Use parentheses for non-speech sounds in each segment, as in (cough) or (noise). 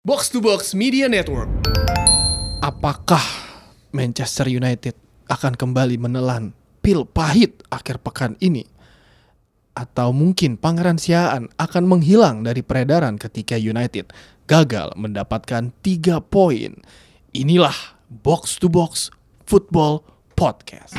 Box to Box Media Network. Apakah Manchester United akan kembali menelan pil pahit akhir pekan ini? Atau mungkin Pangeran Siaan akan menghilang dari peredaran ketika United gagal mendapatkan 3 poin? Inilah Box to Box Football Podcast.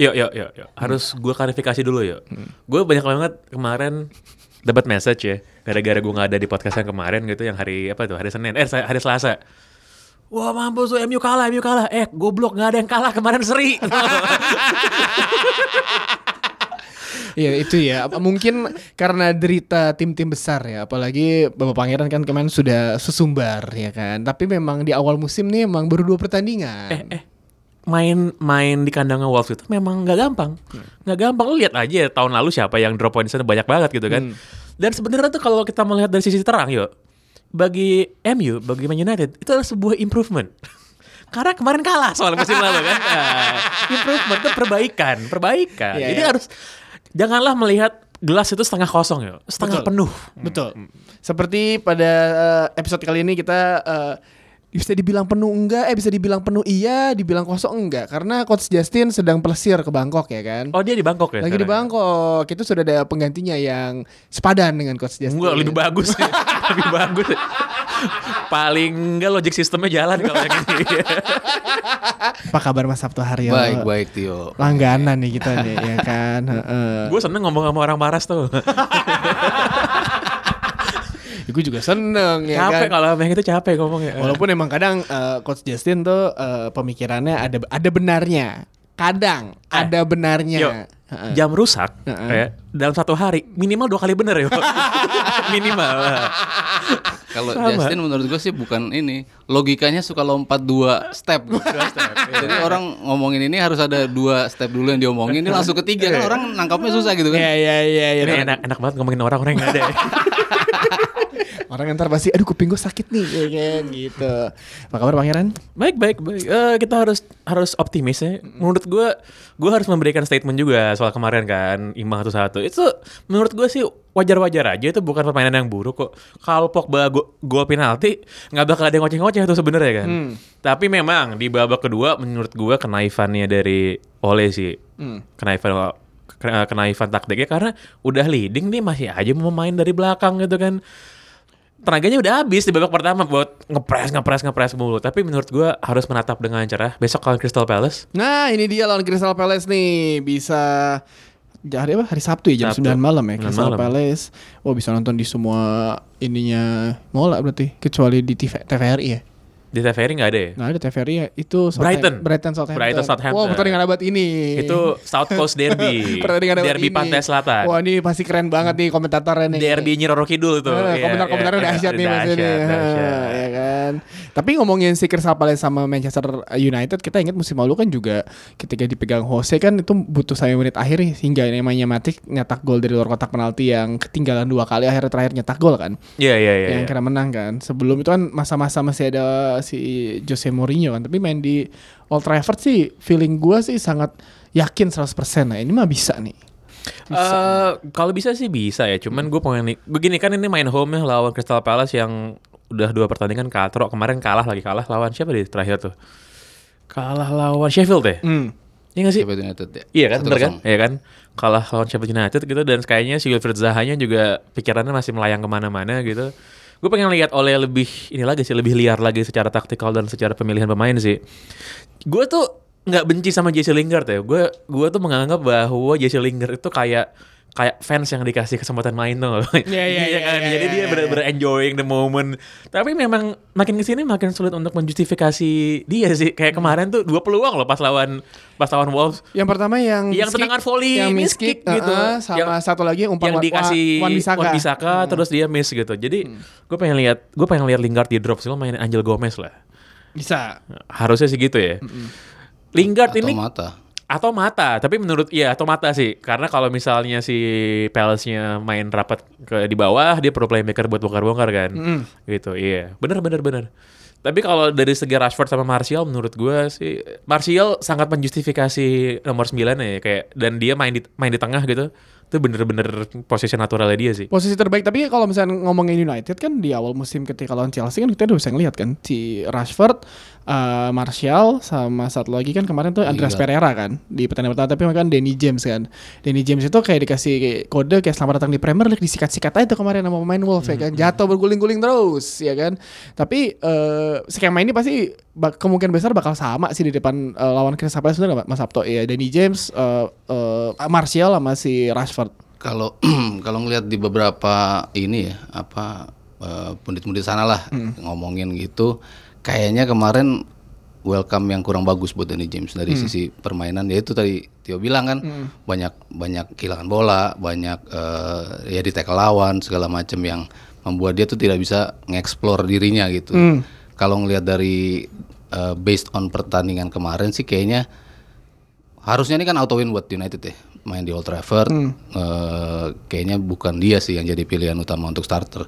Yuk, yuk, yuk, yuk. Harus gue klarifikasi dulu yuk. Gue banyak banget kemarin dapat message ya, gara-gara gue nggak ada di podcast yang kemarin gitu, yang hari apa tuh, hari Senin, eh hari Selasa. Wah mampus tuh MU kalah, MU kalah. Eh goblok nggak ada yang kalah kemarin seri. Iya itu ya mungkin karena derita tim-tim besar ya apalagi Bapak Pangeran kan kemarin sudah sesumbar ya kan tapi memang di awal musim nih emang baru dua pertandingan eh, eh. Main main di kandangnya Wolves itu memang nggak gampang, nggak gampang. Lu lihat aja tahun lalu siapa yang drop point di sana banyak banget gitu kan. Dan sebenarnya tuh kalau kita melihat dari sisi terang yuk, bagi MU, bagi Man United itu adalah sebuah improvement. (laughs) Karena kemarin kalah soal musim lalu kan. (laughs) Nah, improvement itu perbaikan, perbaikan. Iya, Jadi iya. harus janganlah melihat gelas itu setengah kosong ya, setengah Betul. penuh. Betul. Seperti pada eh, episode kali ini kita eh, bisa dibilang penuh enggak, eh bisa dibilang penuh iya, dibilang kosong enggak. Karena Coach Justin sedang pelesir ke Bangkok ya kan. Oh dia di Bangkok ya? Lagi di sekarang? Bangkok. Itu sudah ada penggantinya yang sepadan dengan Coach Justin. Enggak, lebih bagus. (laughs) lebih bagus. Paling enggak logic sistemnya jalan kalau yang ini. Apa kabar Mas Sabtu Haryo? Baik baik Tio. Langganan nih kita nih ya kan. Heeh. Gue seneng ngomong sama orang Maras tuh. (laughs) Gue juga seneng ya capek kan. kalau yang itu capek ngomongnya. Walaupun emang kadang eh, Coach Justin tuh eh, pemikirannya ada ada benarnya. Kadang Eh, ada benarnya. Yuk, Heeh. jam rusak ya, dalam satu hari minimal dua kali bener ya. (laughs) minimal. Kalau. Justin menurut gue sih bukan ini logikanya suka lompat dua step. Jadi orang ngomongin ini harus ada dua step dulu yang diomongin, ini langsung ketiga kan orang nangkapnya susah gitu kan. Iya iya iya iya. Ini enak enak banget ngomongin orang-orang yang nggak ada. ya. (laughs) (laughs) Orang ntar pasti aduh kuping gue sakit nih ya kan gitu. Apa kabar Pangeran? baik baik baik. Eh, kita harus harus optimis ya. Menurut gue, gue harus memberikan statement juga soal kemarin kan imbang satu satu. Itu menurut gue sih wajar-wajar aja. Itu bukan permainan yang buruk kok. Kalau Pogba go- gol penalti nggak bakal ada yang ngoceh-ngoceh itu sebenarnya kan. Tapi memang di babak kedua menurut gue kenaifannya dari Ole sih. Kenaifan kena- kenaifan taktiknya karena udah leading nih masih aja mau main dari belakang gitu kan tenaganya udah habis di babak pertama buat ngepres ngepres ngepres mulu tapi menurut gua harus menatap dengan cerah besok kalau Crystal Palace Nah ini dia lawan Crystal Palace nih bisa hari apa? Hari Sabtu ya jam Sabtu. 9 malam ya 9 Crystal malam. Palace. Oh bisa nonton di semua ininya mola berarti kecuali di TV, TVRI ya. Di TVRI nggak ada ya Nah ada TVRI ya itu Southampton- Brighton. Brighton Southampton. Brighton, Southampton. Wow pertandingan abad ini. itu South Coast Derby (laughs) pertandingan abad Derby ini. Pantai Selatan Wah ini pasti keren banget nih komentatornya nih. Derby Nyiroro Kidul tuh Eh, Iya, komentar-komentarnya dahsyat nih mas ini. dahsyat, dahsyat. Eh, (laughs) ya kan. Tapi ngomongin si Crystal Palace sama Manchester United, kita ingat musim lalu kan juga ketika dipegang Jose kan itu butuh sampai menit akhir nih, hingga namanya Matic nyetak gol dari luar kotak penalti yang ketinggalan dua kali akhirnya terakhir nyetak gol kan. iya iya iya yang iya. kira menang kan. Sebelum itu kan masa-masa masih ada si Jose Mourinho kan. Tapi main di Old Trafford sih feeling gua sih sangat yakin 100% Nah ini mah bisa nih. Eh, kalau bisa sih bisa ya cuman gue pengen nih begini kan ini main home ya lawan Crystal Palace yang udah dua pertandingan katrok kemarin kalah lagi kalah lawan siapa di terakhir tuh kalah lawan Sheffield ya Hmm. Iya gak sih? Sheffield United ya. Iya kan, bener kan? 1-0. Iya kan? Kalah lawan Sheffield United gitu dan kayaknya si Wilfried Zahanya juga pikirannya masih melayang ke mana-mana gitu. Gue pengen lihat oleh lebih ini lagi sih, lebih liar lagi secara taktikal dan secara pemilihan pemain sih. Gue tuh nggak benci sama Jesse Lingard ya. Gue gue tuh menganggap bahwa Jesse Lingard itu kayak kayak fans yang dikasih kesempatan main tuh. (laughs) Iya, iya, iya, kan. iya, Jadi iya, dia iya. bener-bener enjoying the moment. Tapi memang makin ke sini makin sulit untuk menjustifikasi dia sih. Kayak kemarin tuh dua peluang loh pas lawan pas lawan Wolves. Yang pertama yang Yang tendangan volley, yang miss kick kick, gitu. sama Yang- satu lagi yang umpan yang dikasih Wa- Wan Bisaka. Wan Bisaka, terus dia miss gitu. Jadi gue pengen lihat gue pengen lihat Lingard di drop sih lo main Angel Gomez lah. Bisa. Harusnya sih gitu ya. Lingard Atau ini mata. atau mata, tapi menurut iya atau mata sih. Karena kalau misalnya si Palace-nya main rapat ke di bawah, dia perlu playmaker buat bongkar-bongkar kan. Gitu, iya. Bener bener bener. Tapi kalau dari segi Rashford sama Martial menurut gua sih Martial sangat menjustifikasi nomor 9 ya kayak dan dia main di main di tengah gitu. Itu bener-bener posisi naturalnya dia sih. Posisi terbaik tapi kalau misalnya ngomongin United kan di awal musim ketika lawan Chelsea kan kita udah bisa ngeliat kan si Rashford, uh, Martial sama satu lagi kan kemarin tuh Andreas Lingard. Pereira kan di pertandingan pertama tapi kan Danny James kan. Danny James itu kayak dikasih kode kayak selamat datang di Premier League disikat-sikat aja tuh kemarin sama pemain Wolves ya kan. Jatuh berguling-guling terus ya kan. Tapi uh, skema ini pasti bak- kemungkinan besar bakal sama sih di depan uh, lawan Crystal Palace sebenarnya Mas Sabto ya Danny James, uh, uh, Martial sama si Rashford. Kalau (clears throat) kalau ngelihat di beberapa ini ya apa eh, pundit-pundit sana lah ngomongin gitu, kayaknya kemarin welcome yang kurang bagus buat Danny James dari sisi permainan. Ya itu tadi Tio bilang kan banyak banyak kehilangan bola, banyak eh, ya di tackle lawan segala macam yang membuat dia tuh tidak bisa ngeksplor dirinya gitu. Kalau ngelihat dari eh, based on pertandingan kemarin sih kayaknya harusnya ini kan auto win buat United ya main di Old Trafford. Eh, kayaknya bukan dia sih yang jadi pilihan utama untuk starter.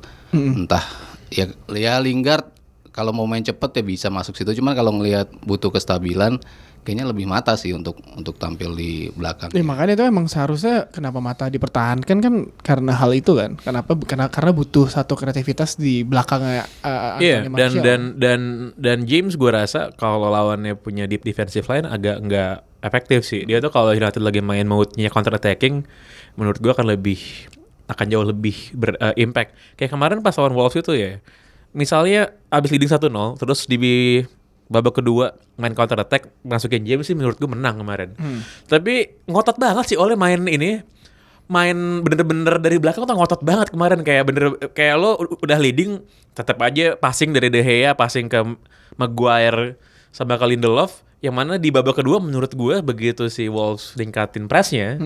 Entah ya ya Lingard kalau mau main cepet ya bisa masuk situ cuman kalau ngelihat butuh kestabilan kayaknya lebih mata sih untuk untuk tampil di belakang Ya makanya itu emang seharusnya kenapa mata dipertahankan kan karena hal itu kan. Kenapa karena karena butuh satu kreativitas di belakangnya uh, Iya, dan dan dan dan James gue rasa kalau lawannya punya deep defensive line agak nggak efektif sih. Dia tuh kalau United lagi main mode-nya counter attacking, menurut gue akan lebih akan jauh lebih berimpact. Kayak kemarin pas lawan Wolves itu ya. Misalnya abis leading 1-0 terus di babak kedua main counter attack masukin James sih menurut gue menang kemarin. Tapi ngotot banget sih oleh main ini main bener-bener dari belakang tuh ngotot banget kemarin. Kayak bener kayak lo udah leading tetap aja passing dari De Gea passing ke Maguire sama ke Lindelof. Yang mana di babak kedua menurut gue begitu si Wolves tingkatin pressnya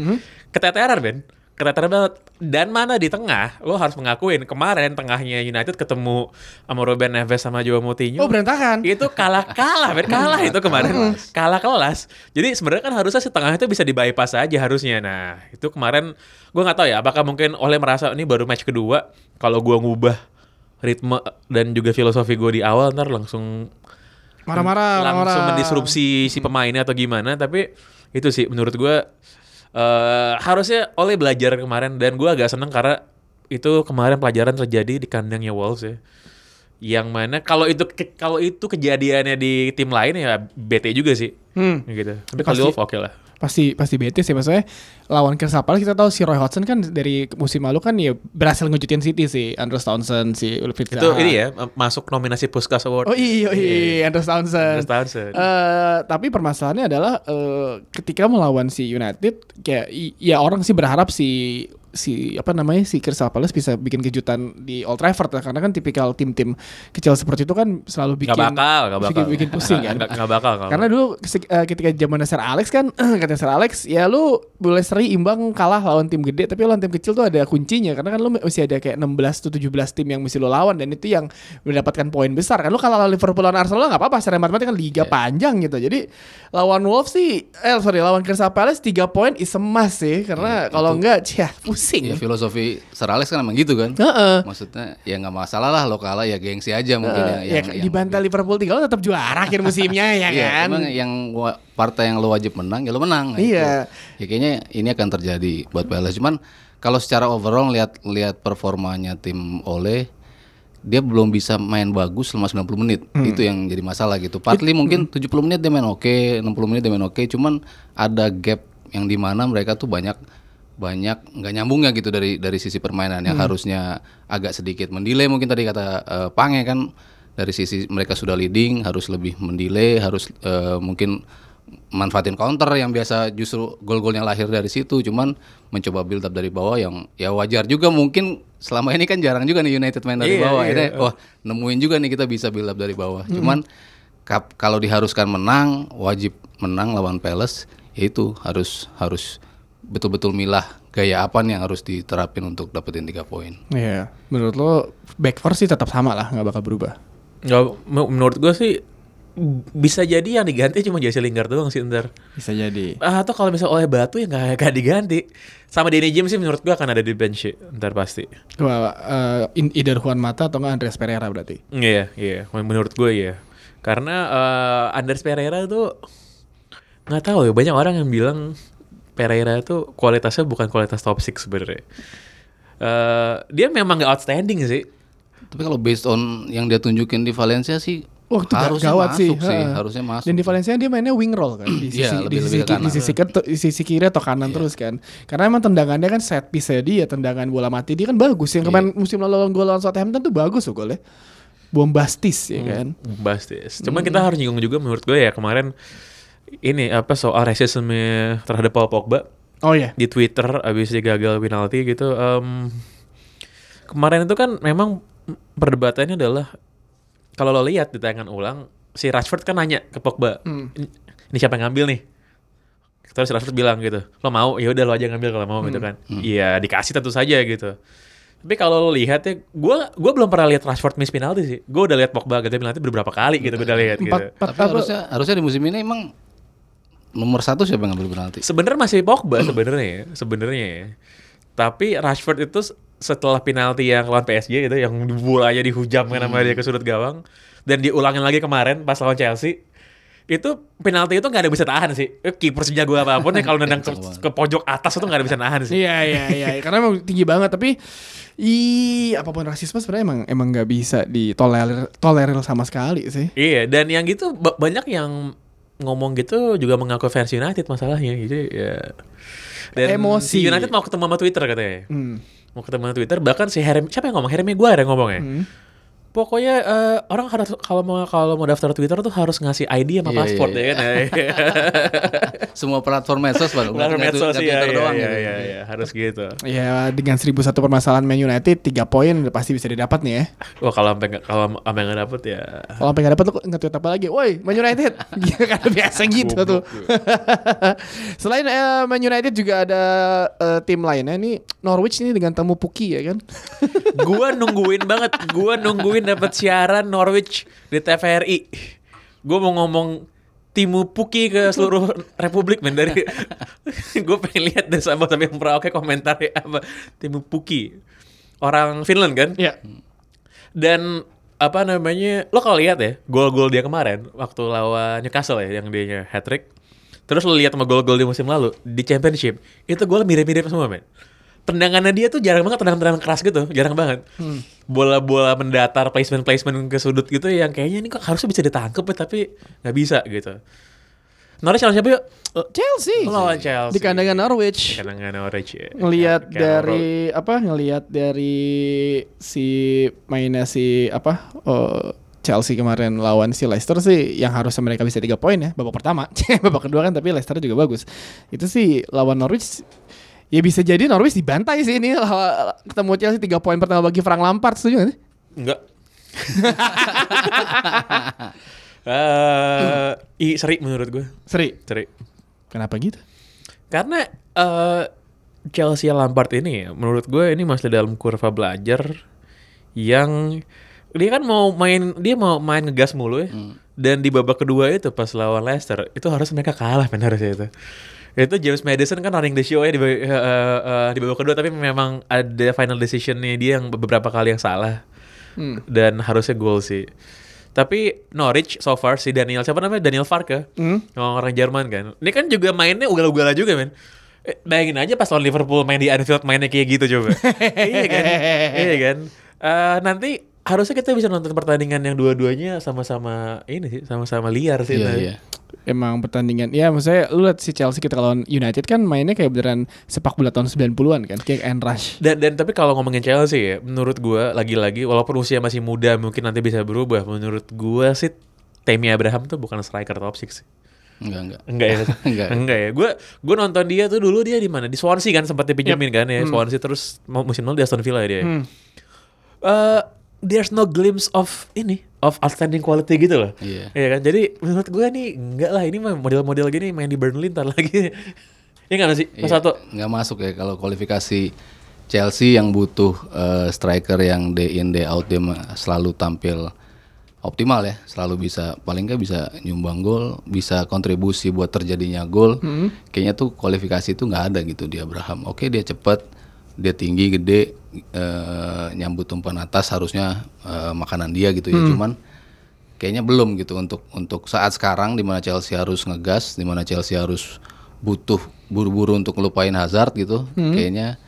keteteran Ben keteteran banget. Dan mana di tengah lo harus mengakuin kemarin tengahnya United ketemu sama Ruben Neves sama Joao Moutinho. Oh berantakan. itu kalah kalah Ben kalah itu kemarin. Kalah kelas. Jadi sebenarnya kan harusnya si tengah itu bisa di bypass aja harusnya. Nah itu kemarin gue nggak tahu ya apakah mungkin oleh merasa ini baru match kedua kalau gue ngubah ritme dan juga filosofi gue di awal ntar langsung Marah-marah langsung orang-orang. mendisrupsi si pemainnya atau gimana. Tapi itu sih menurut gue eh harusnya oleh belajar kemarin dan gue agak seneng karena itu kemarin pelajaran terjadi di kandangnya Wolves ya. Yang mana kalau itu ke- kalau itu kejadiannya di tim lain ya BT juga sih. Hmm. gitu. Tapi kalau Wolves oke lah Pasti pasti bete sih. Maksudnya lawan Crystal Palace kita tahu si Roy Hodgson kan dari musim lalu kan ya berhasil ngejutin City sih. Andrew Townsend si Ulfit itu ini ya masuk nominasi Puskas Award. Oh iya iya Andrew Townsend. Andrew Townsend. Eh, tapi permasalahannya adalah eh, ketika melawan si United kayak ya orang sih berharap si si apa namanya si Crystal Palace bisa bikin kejutan di Old Trafford lah. Karena kan tipikal tim-tim kecil seperti itu kan selalu bikin Gak bakal, gak bakal. bikin, bikin pusing (laughs) kan. Gak, gak bakal kalau. Karena dulu eh, ketika zaman Sir Alex kan (clears throat) kata Sir Alex ya lu boleh seri imbang kalah lawan tim gede tapi lawan tim kecil tuh ada kuncinya. Karena kan lu masih ada kayak 16 atau 17 tim yang mesti lu lawan dan itu yang mendapatkan poin besar. Kan lu kalau lawan Liverpool lawan Arsenal nggak apa-apa secara matematik kan liga panjang gitu. Jadi lawan Wolves sih eh sorry lawan Crystal Palace 3 poin is sih. Karena kalau enggak cia (laughs) pusing ya filosofi Sir Alex kan emang gitu kan Heeh. maksudnya ya nggak masalah lah lo kalah ya gengsi aja mungkin Eh, ya, ya, dibantai Liverpool 3 tetap juara akhir musimnya (laughs) ya Iya, kan emang yang partai yang lo wajib menang ya lo menang. Nah, Iya. itu. Ya kayaknya ini akan terjadi buat Palace. Cuman kalau secara overall lihat lihat performanya tim Ole dia belum bisa main bagus selama 90 menit. Hmm. Itu yang jadi masalah gitu. Partly mungkin 70 menit dia main oke, 60 menit dia main oke, cuman ada gap yang di mana mereka tuh banyak banyak nggak nyambungnya gitu dari dari sisi permainan yang harusnya agak sedikit mendelay mungkin tadi kata eh, Pange kan. Dari sisi mereka sudah leading harus lebih mendelay harus eh, mungkin manfaatin counter yang biasa justru gol-golnya lahir dari situ. Cuman mencoba build up dari bawah yang ya wajar juga mungkin selama ini kan jarang juga nih United main dari Iya, bawah. iya. Akhirnya, wah nemuin juga nih kita bisa build up dari bawah. Cuman kap- kalau diharuskan menang wajib menang lawan Palace ya itu harus harus betul-betul milah gaya apa nih yang harus diterapin untuk dapetin tiga poin Iya. Menurut lo back four sih tetap sama lah, nggak bakal berubah. Nggak, men- menurut gue sih bisa jadi yang diganti cuma Jesse Lingard doang sih ntar. Bisa jadi. Ah, atau kalau misalnya oleh batu ya nggak nggak diganti. Sama Danny James sih menurut gue akan ada di bench sih, ntar pasti. Wah, eh, in- either Juan Mata atau nggak Andreas Pereira berarti. Iya, iya. Menurut gue iya. Karena eh, Anders Pereira itu nggak tahu ya banyak orang yang bilang Pereira itu kualitasnya bukan kualitas top 6 sebenarnya. Eh, dia memang nggak outstanding sih. tapi kalau based on yang dia tunjukin di Valencia sih itu ga- harusnya gawat sih. masuk sih, ha. harusnya masuk Dan di Valencia dia mainnya wing roll kan di sisi Iya, di lebih- sisi, lebih ke ki- di kanan. Iya. sisi, ke- di sisi kiri atau kanan terus kan. Karena emang tendangannya kan set piece dia, tendangan bola mati dia kan bagus. Yang kemarin Iya. musim lalu lawan gol lawan Southampton tuh bagus loh golnya. Bombastis ya kan. Bastis. Cuman kita harus nyinggung juga menurut gue ya kemarin ini apa soal racisme terhadap Paul Pogba Oh iya. di Twitter abis dia gagal penalti gitu. em, kemarin itu kan memang perdebatannya adalah kalau lo lihat di tayangan ulang si Rashford kan nanya ke Pogba, "Ini- ini siapa yang ngambil nih? Terus Rashford bilang gitu, lo mau ya udah lo aja ngambil kalau mau gitu kan. Iya dikasih tentu saja gitu. Tapi kalau lo lihat ya, gue gua belum pernah lihat Rashford miss penalti sih. Gue udah lihat Pogba gagal penalti beberapa kali gitu, gue udah lihat gitu. Empat, empat tapi harusnya harusnya di musim ini emang nomor satu siapa yang ngambil penalti Sebenarnya masih Pogba sebenarnya ya, sebenarnya ya. Tapi Rashford itu setelah penalti yang lawan PSG itu yang bolanya dihujamkan sama dia ke sudut gawang dan diulangin lagi kemarin pas lawan Chelsea itu penalti itu nggak ada bisa tahan sih. Eh, Kiper sejago apa pun ya kalau (laughs) nendang ke, ke pojok atas itu nggak ada bisa nahan sih. Iya iya iya karena emang tinggi banget tapi i apa pun rasisme sebenarnya emang emang nggak bisa ditolerir tolerir sama sekali sih. Iya, dan yang gitu ba- banyak yang ngomong gitu juga mengaku fans United masalahnya gitu ya. Dan Emosi. si United mau ketemu sama Twitter katanya. Hmm. Mau ketemu sama Twitter bahkan si Herem siapa yang ngomong? Herem Maguire yang ngomong ya. Hmm. Pokoknya eh, orang harus kalau mau kalau mau daftar Twitter tuh harus ngasih ID sama Iya, paspor iya, ya kan. (laughs) semua platform medsos Pak. Platform medsos iya, Twitter iya, doang iya, gitu. iya, iya, harus gitu. Ya dengan 1001 permasalahan Man United 3 poin udah pasti bisa didapat nih ya. Wah kalau sampai nggak- kalau sampai nggak dapet ya Kalau sampai nggak dapat lu nge-tweet apa lagi? Woi, Man United. (laughs) Kan biasa gitu tuh. (laughs) Selain eh, Man United juga ada eh, tim lainnya nih Norwich ini dengan temu Puki ya kan. gua nungguin banget, gua nungguin dapat siaran Norwich di TVRI. Gua mau ngomong Timu Puki ke seluruh Republik men dari (laughs) gue pengen lihat dari sama sampai yang komentarnya apa Timu Puki orang Finland kan Iya. dan apa namanya lo kalau lihat ya gol-gol dia kemarin waktu lawan Newcastle ya yang dia hat trick terus lo lihat sama gol-gol di musim lalu di Championship itu gol mirip-mirip semua men tendangannya dia tuh jarang banget tendangan-tendangan keras gitu jarang banget bola-bola mendatar placement-placement ke sudut gitu yang kayaknya ini kok harusnya bisa ditangkep ya tapi nggak bisa gitu Norwich lawan siapa yuk? Chelsea. Lo lawan Chelsea. Di kandangnya Norwich. Kandangnya Norwich ya. ngelihat Kayak dari apa ngelihat dari si mainnya si apa eh, Chelsea kemarin lawan si Leicester sih yang harusnya mereka bisa tiga poin ya babak pertama (laughs) babak kedua kan tapi Leicester juga bagus itu sih lawan Norwich ya bisa jadi Norwich dibantai sih ini lawa- (laughs) ketemu Chelsea tiga poin pertama bagi Frank Lampard setuju gak sih? Enggak. (laughs) Eh, i seri menurut gue. Seri Seri. kenapa gitu? Karena eh Chelsea Lampard ini menurut gue ini masih dalam kurva belajar yang dia kan mau main dia mau main ngegas mulu ya. Dan di babak kedua itu pas lawan Leicester itu harus mereka kalah men harusnya itu. Itu James Madison kan running the show ya di, ba- eh, eh, eh, di babak kedua tapi memang ada final decisionnya dia yang beberapa kali yang salah. Hmm. Dan harusnya gol sih. Tapi Norwich so far si Daniel siapa namanya Daniel Farke Hmm. orang orang Jerman kan. Ini kan juga mainnya ugal-ugalan juga men. Eh, bayangin aja pas lawan Liverpool main di Anfield mainnya kayak gitu coba. (laughs) iya kan? Iya kan? Eh, nanti harusnya kita bisa nonton pertandingan yang dua-duanya sama-sama ini sih, sama-sama liar sih. Iya, Nah. iya. Emang pertandingan ya maksudnya lu lihat si Chelsea kita lawan United kan mainnya kayak beneran sepak bola tahun 90-an kan kick and rush Dan dan tapi kalau ngomongin Chelsea ya, menurut gua lagi-lagi walaupun usia masih muda mungkin nanti bisa berubah. Menurut gua sih Tammy Abraham tuh bukan striker top 6 sih. Enggak, enggak. Enggak ya? (laughs) Enggak. Enggak ya. Gue gue nonton dia tuh dulu dia di mana? Di Swansea kan sempat dipinjemin kan ya. Swansea terus mau musim lalu di Aston Villa ya dia. Hmm. Eh, there's no glimpse of ini of outstanding quality gitu loh. Iya. Iya kan. Jadi menurut gue nih enggak lah ini model-model gini main di Burnley ntar lagi. (laughs) Iya enggak sih? Mas Iya, Sato. nggak masuk ya kalau kualifikasi Chelsea yang butuh eh, striker yang day in day out dia selalu tampil optimal ya, selalu bisa paling nggak bisa nyumbang gol, bisa kontribusi buat terjadinya gol. Kayaknya tuh kualifikasi itu nggak ada gitu di Abraham. Oke dia cepat, dia tinggi, gede, eh, nyambut umpan atas harusnya eh, makanan dia gitu ya. Cuman kayaknya belum gitu untuk untuk saat sekarang di mana Chelsea harus ngegas, di mana Chelsea harus butuh buru-buru untuk ngelupain Hazard gitu. Kayaknya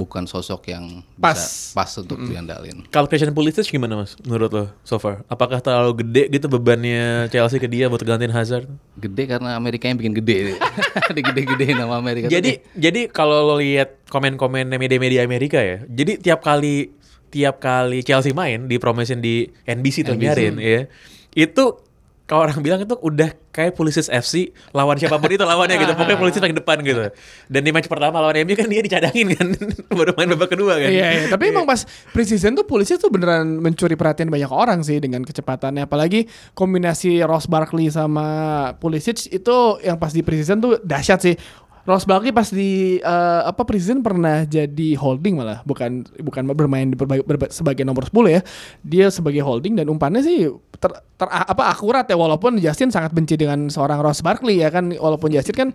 bukan sosok yang Pas. bisa pas untuk diandalin. Kalau Christian Pulisic gimana mas? Menurut lo so far? Apakah terlalu gede gitu bebannya Chelsea ke dia buat gantiin Hazard? Gede karena Amerika yang bikin gede. (laughs) Digede-gedein sama Amerika. Jadi jadi kalau lo lihat komen-komen media-media Amerika ya, jadi tiap kali tiap kali Chelsea main di promotion di NBC tuh biarin ya, itu kalau orang bilang itu udah kayak Pulisic FC lawan siapa pun itu lawannya gitu, pokoknya (laughs) Pulisic paling depan gitu. Dan di match pertama lawan MU kan dia dicadangin kan, (laughs) baru main babak kedua kan. Iya, iya. Tapi emang pas preseason tuh polisi tuh beneran mencuri perhatian banyak orang sih dengan kecepatannya. Apalagi kombinasi Ross Barkley sama Pulisic itu yang pas di preseason tuh dahsyat sih. Ross Barkley pas di eh, apa preseason pernah jadi holding malah, bukan bukan bermain di berbagai- berba- sebagai nomor 10 ya. Dia sebagai holding dan umpannya sih ter, ter- apa akurat ya walaupun Justin sangat benci dengan seorang Ross Barkley ya kan walaupun Justin kan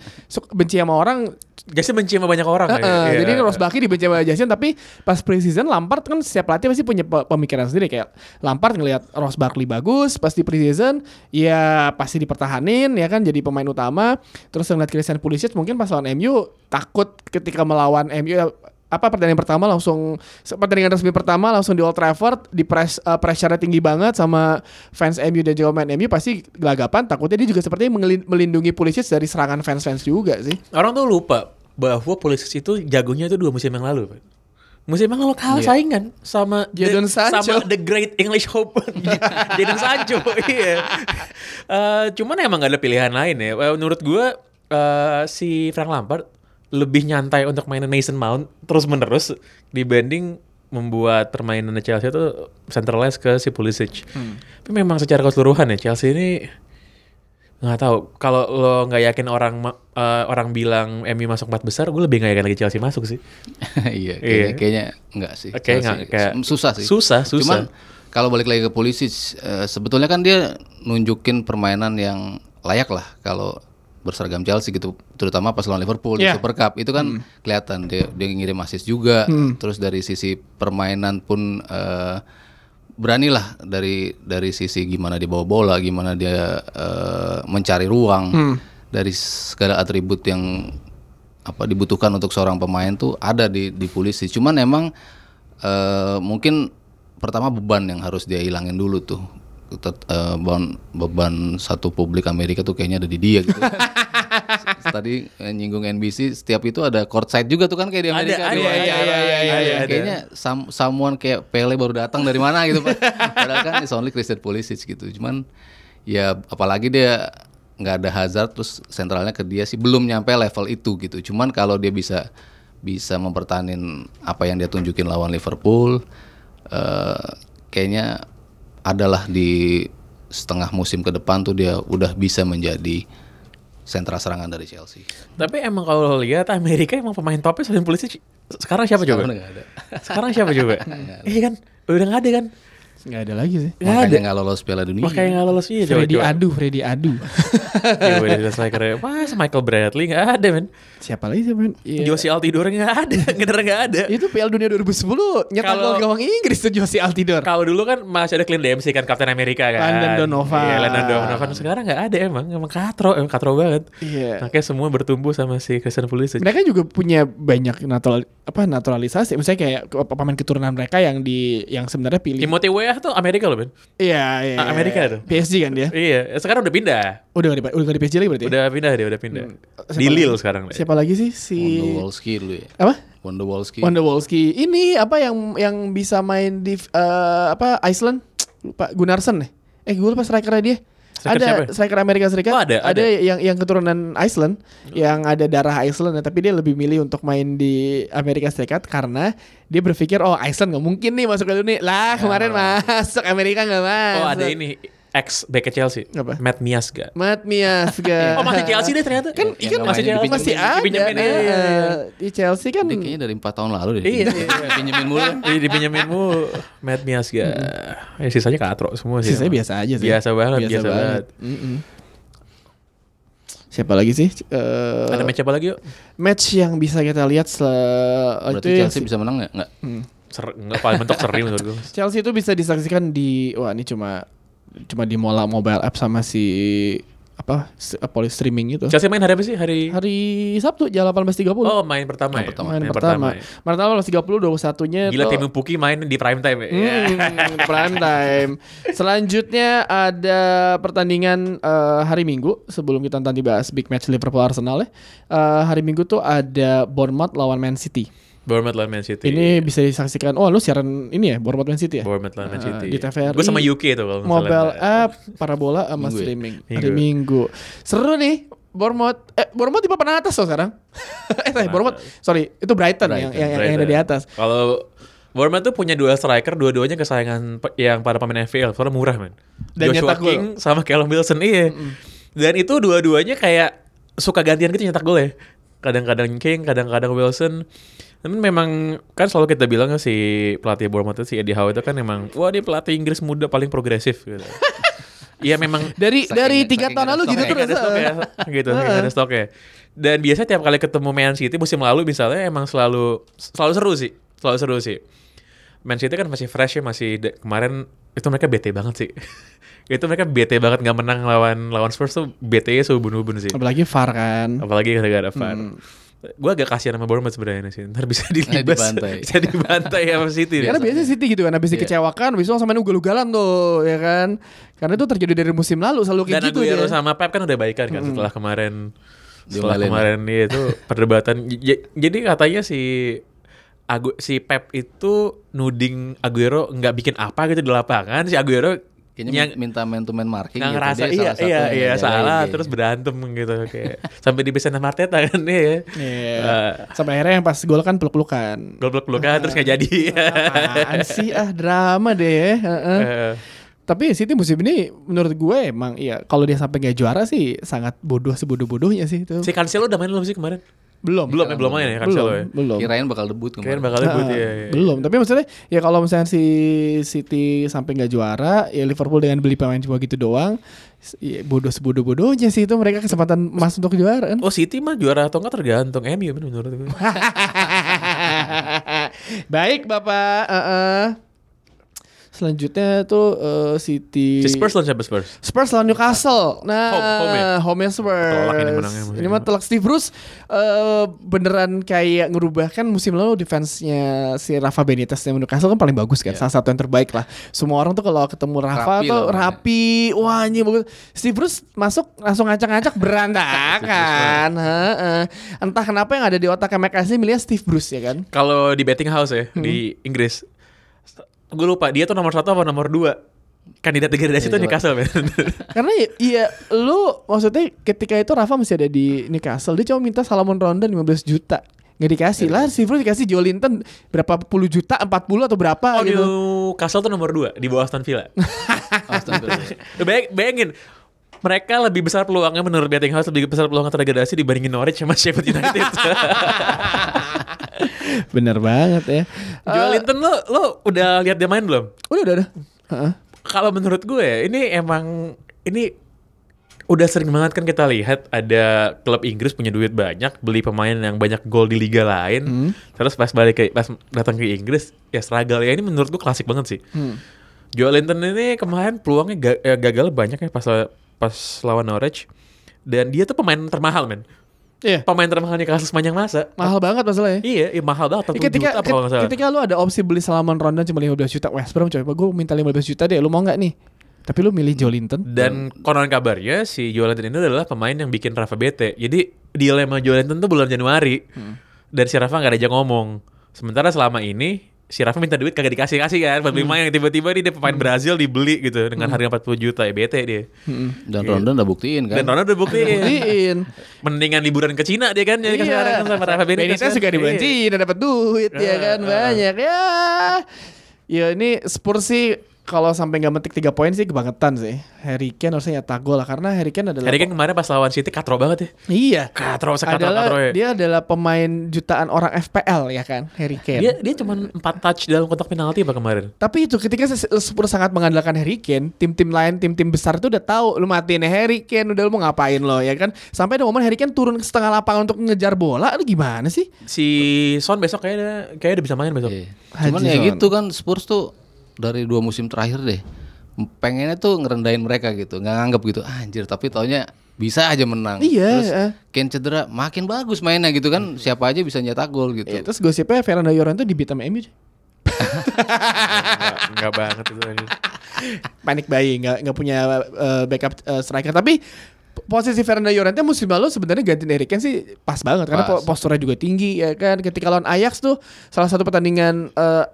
benci sama orang Jadi benci sama banyak orang. Eh, ya. eh, Iya. Jadi Ross Barkley dibenci sama Justin tapi pas preseason Lampard kan setiap pelatih pasti punya pe- pemikiran sendiri kayak Lampard ngelihat Ross Barkley bagus pas di preseason ya pasti dipertahanin ya kan jadi pemain utama terus ngeliat Christian Pulisic mungkin pas lawan MU takut ketika melawan MU ya, apa pertandingan pertama langsung pertandingan resmi pertama langsung di Old Trafford di press uh, pressure tinggi banget sama fans MU dan juga main MU pasti gelagapan takutnya dia juga sepertinya mengelin- melindungi Pulisic dari serangan fans-fans juga sih Orang tuh lupa bahwa Pulisic itu jagonya itu dua musim yang lalu. Pak. Musim yang lalu kalah Iya. saingan sama Jadon Sancho. sama the great English hope (laughs) Jadon Sancho. iya. Eh, cuman emang gak ada pilihan lain ya. Eh, Menurut gua eh, si Frank Lampard lebih nyantai untuk mainin Mason Mount terus menerus dibanding membuat permainan Chelsea itu centralized ke si Pulisic. Tapi memang secara keseluruhan ya Chelsea ini nggak tahu kalau lo nggak yakin orang eh, orang bilang MU masuk empat besar gue lebih nggak yakin lagi Chelsea masuk sih (laughs) iya, Iya. kayaknya, kayaknya enggak sih. Oke, Chelsea. enggak, kayak- susah sih. susah, susah. Cuman kalau balik lagi ke polisi eh, sebetulnya kan dia nunjukin permainan yang layak lah kalau berseragam Chelsea gitu terutama pas lawan Liverpool di Iya. Super Cup itu kan kelihatan dia dia ngirim assist juga terus dari sisi permainan pun eh, beranilah dari dari sisi gimana dia bawa bola gimana dia eh, mencari ruang dari segala atribut yang apa dibutuhkan untuk seorang pemain tuh ada di di polisi. Cuman emang eh, mungkin pertama beban yang harus dia hilangin dulu tuh. Tet- eh, beban beban satu publik Amerika tuh kayaknya ada di dia gitu. (laughs) Tadi eh, nyinggung NBC, setiap itu ada courtside juga tuh kan kayak di Ada, Amerika. ada, iya, wawancara. iya, iya, iya, Ada. iya, ada. Kayaknya some- someone kayak Pele baru datang dari mana gitu Pak. (laughs) Padahal kan it's only Christian Pulisic gitu. Cuman ya apalagi dia nggak ada Hazard terus sentralnya ke dia sih belum nyampe level itu gitu. Cuman kalau dia bisa bisa mempertahankan apa yang dia tunjukin lawan Liverpool eh, kayaknya adalah di setengah musim ke depan tuh dia udah bisa menjadi sentra serangan dari Chelsea. tapi emang kalau lihat Amerika emang pemain topnya selain Pulisic. Sekarang siapa coba? Sekarang nggak ada. sekarang siapa coba? (laughs) Iya kan? Udah nggak ada kan nggak ada lagi sih ada Makanya nggak lolos Piala Dunia. makanya nggak lolos iya Freddy coba Adu Freddy Adu (laughs) Coba dari strikernya Mas Michael Bradley nggak ada men siapa lagi sih men Iya. Josie Altidore nggak ada (laughs) bener nggak ada itu Piala Dunia 2010 nyetak Kalau- gol gawang Inggris tuh Josie Altidore Kalau dulu kan masih ada Clint Dempsey kan Kapten Amerika kan. Landon Donovan. Iya, Landon Donovan. Sekarang nggak ada emang. Emang katro, emang katro banget. Iya. Makanya semua bertumbuh sama si Christian Pulisic. mereka juga punya banyak natural apa naturalisasi misalnya kayak pemain keturunan mereka yang di yang sebenarnya pilih Timothy Weah tuh Amerika loh, Ben. iya iya Ah, Amerika tuh. PSG kan dia Iya, sekarang udah pindah. udah gak di, udah nggak di PSG lagi berarti Udah pindah dia, udah pindah. Siapa Di? Lille sekarang. siapa lagi sih si Wondowalski dulu ya. apa Wondowalski. Wondowalski ini apa yang yang bisa main di eh, apa Iceland lupa Gunnarsson nih eh gue lupa strikernya dia Striker ada siapa? striker Amerika Serikat. Oh, ada, ada. yang yang keturunan Iceland, yang ada darah Iceland, tapi dia lebih milih untuk main di Amerika Serikat karena dia berpikir oh Iceland nggak mungkin nih masuk ke dunia. Lah kemarin masuk Amerika nggak masuk. Oh ada ini ex back Chelsea. Apa? Matt Miasga. Matt Miasga. Oh masih Chelsea deh ternyata. kan Yang ikan nggak masih main, Chelsea dipinjemin. masih ada. Dipinjemin, iya, iya, eh, Di Chelsea kan Dia kayaknya dari empat tahun lalu deh. Iya, (laughs) iya. Pinjemin mulu. Iya dipinjeminmu Matt Miasga. Ya sisanya katro semua sih. sisanya biasa aja sih. Biasa banget, biasa banget. Mm-mm. Siapa lagi sih? Eh, Ada match apa lagi yuk? match yang bisa kita lihat se Berarti itu yang Chelsea bisa menang nggak? Nggak. Ser enggak paling mentok seri menurut gue. (laughs) Chelsea itu bisa disaksikan di wah ini cuma cuma di mola mobile app sama si apa poli streaming itu. Chelsea main hari apa sih? Hari Hari Sabtu jam 18.30. Oh main pertama ya? main pertama. ya. Main pertama 18.30 21-nya Gila tim Puki main di prime time ya. Hmm, prime time. Selanjutnya ada pertandingan eh, hari Minggu sebelum kita nanti bahas big match Liverpool Arsenal ya. Eh, hari Minggu tuh ada Bournemouth lawan Man City. Bournemouth lawan Man City. Ini bisa disaksikan. Oh, lu siaran ini ya Bournemouth Man City ya? Bournemouth lawan Man Eh, City. di TVRI. Gue sama UK itu kalau Mobile app, parabola sama Minggu ya? streaming Minggu. hari Minggu. Seru nih. Bournemouth eh Bournemouth di papan atas loh sekarang. (laughs) eh sorry, Bournemouth. Sorry, itu Brighton, yang, Brighton, yang, yang ada di atas. Kalau Bournemouth tuh punya dua striker, dua-duanya kesayangan yang para pemain FPL, soalnya murah man. Dan Joshua. King sama Callum Wilson, iya. Dan itu dua-duanya kayak suka gantian gitu nyetak gol ya. Kadang-kadang King, kadang-kadang Wilson. Tapi memang kan selalu kita bilang si pelatih Bournemouth itu si Eddie Howe itu kan memang wah dia pelatih Inggris muda paling progresif gitu. (laughs) Iya memang Dari Saking- dari tiga tahun lalu gitu stoknya. terus. ada stok ya gitu stoknya dan biasanya tiap kali ketemu Man City musim lalu misalnya emang selalu selalu seru sih selalu seru sih Man City kan masih fresh ya masih de- kemarin itu mereka bete banget sih (laughs) itu mereka bete banget nggak menang lawan lawan Spurs tuh bete nya subun-ubun sih Apalagi VAR kan. apalagi gara-gara VAR gue agak kasihan sama Bournemouth sebenarnya sih. Ntar bisa (laughs) dilibas dibantai. (laughs) bisa dibantai sama City Karena biasanya City gitu kan habis Iya. dikecewakan langsung main ugal-ugalan tuh ya kan. Karena itu terjadi dari musim lalu selalu kayak dan gitu Aguero sama Pep kan udah baikan kan setelah kemarin. Setelah Diomelin. kemarin dia itu perdebatan. Jadi katanya si Agu, si Pep itu nuding Aguero nggak bikin apa gitu di lapangan. Si Aguero Kayaknya yang minta man to man marking gitu. ngerasa Dia iya salah iya iya salah terus berantem gitu kayak sampai dipisahin sama Arteta kan dia ya Iya. Eh, Sampai akhirnya yang pas gol kan peluk-pelukan. gol peluk pelukan terus nggak jadi Apaan sih ah drama deh. heeh. Eh, Tapi City musim ini menurut gue emang iya kalau dia sampai nggak juara sih sangat bodoh sebodoh-bodohnya sih itu. si Cancelo udah main belum sih kemarin Belum. belum ya belum main ya Cancelo ya belum. Belum. Kirain bakal debut kirain kemarin. bakal debut Ah, ya, ya. Belum, tapi maksudnya ya kalau misalnya si City sampai nggak juara, ya Liverpool dengan beli pemain cuma gitu doang, ya bodoh sebodoh-bodohnya sih itu mereka kesempatan emas untuk juara kan. Oh City mah juara atau enggak tergantung MU menurut gue. (laughs) Baik Bapak, eh, eh. Selanjutnya tuh eh, City Si Spurs lawan siapa Spurs? Spurs lawan Newcastle. Nah, Home- home ya? home Spurs. Telak ini menangnya Ini mah telak Steve Bruce eh, beneran kayak ngerubah kan musim lalu defense-nya si Rafa Benitez yang Newcastle kan paling bagus kan, salah satu yang terbaik lah. Semua orang tuh kalau ketemu Rafa Rapi tuh rapi, wah ini bagus. Steve Bruce masuk langsung ngacak-ngacak berantakan. Heeh. Entah kenapa yang ada di otaknya McAsley milih Steve Bruce ya kan. Kalau di betting house ya di Inggris, gue lupa dia tuh nomor satu apa nomor dua kandidat degradasi itu Iya, Newcastle men. (laughs) Karena ya, iya lu maksudnya ketika itu Rafa masih ada di Newcastle dia cuma minta Salomon Rondon 15 juta nggak dikasih lah si Bruce dikasih Joe Linton berapa puluh juta 40 atau berapa oh gitu Newcastle tuh nomor dua di bawah Aston Villa. (laughs) Lu (laughs) bayang- bayangin mereka lebih besar peluangnya menurut betting house lebih besar peluang terdegradasi dibandingin Norwich sama Sheffield United. (laughs) bener banget ya. Joel Eh, Linton lo lo udah lihat dia main belum? udah udah udah. Heeh. Kalau menurut gue ini emang ini udah sering banget kan kita lihat ada klub Inggris punya duit banyak beli pemain yang banyak gol di liga lain terus pas balik ke pas datang ke Inggris ya struggle ya. Ini menurut gue klasik banget sih. Hmm. Joel Linton ini kemarin peluangnya eh, gagal banyak ya pas pas lawan Norwich. Dan dia tuh pemain termahal men iya pemain termahalnya kasus sepanjang masa mahal banget masalahnya iya, iya mahal banget Ya, 40 ketika juta kalau salah. ketika lu ada opsi beli Salomon Rondon cuma 15 juta West Brom coba gue minta 15 juta deh lu mau nggak nih tapi lu milih Joe Linton Dan konon kabarnya si Joel Linton ini adalah pemain yang bikin Rafa bete. Jadi deal sama Joel Linton tuh bulan Januari. Dan si Rafa nggak ada aja ngomong. Sementara selama ini si Rafa minta duit kagak dikasih kasih kan buat beli main tiba-tiba nih dia pemain Brazil dibeli gitu dengan harga 40 juta ya bete dia Dan Ronaldo udah buktiin kan. dan Ronaldo udah buktiin Buktiin. mendingan liburan ke Cina dia kan jadi Iya. sekarang kan sama Rafa Benitez, Benitez kan. juga Iya. Cina dapat duit ya kan ah. banyak ya. Ya ini Spurs sih kalau sampai nggak metik 3 poin sih kebangetan sih. Harry Kane harusnya nyetak gol lah karena Harry Kane adalah Hari kan kemarin pas lawan City katro banget ya Iya. katro sekatro adalah katro ya dia adalah pemain jutaan orang FPL ya kan Harry Kane. dia dia cuma 4 touch dalam kotak penalti apa kemarin Tapi itu ketika Spurs sangat mengandalkan Harry Kane, tim-tim lain, tim-tim besar itu udah tahu lu matiin Harry Kane, udah lu mau ngapain lo ya kan? Sampai ada momen Harry Kane turun ke setengah lapangan untuk ngejar bola, lu gimana sih? si Son besok kayaknya kayaknya udah bisa main besok Iya. Cuman Haji ya Son. gitu kan Spurs tuh dari dua musim terakhir deh pengennya tuh ngerendahin mereka gitu, nggak nganggap gitu. Anjir, tapi taunya bisa aja menang. Iya, Terus eh. Kane cedera, makin bagus mainnya gitu kan. Siapa aja bisa nyetak gol gitu. Ya, terus gosipnya Fernando Llorente di sama MU. Enggak, enggak banget itu anjir. Panik bayi, nggak nggak punya eh, backup eh, striker. Tapi posisi Fernando Llorente musim lalu sebenarnya gantiin Kane sih pas banget karena Pas. po- posturnya juga tinggi ya kan. Ketika lawan Ajax tuh salah satu pertandingan eh,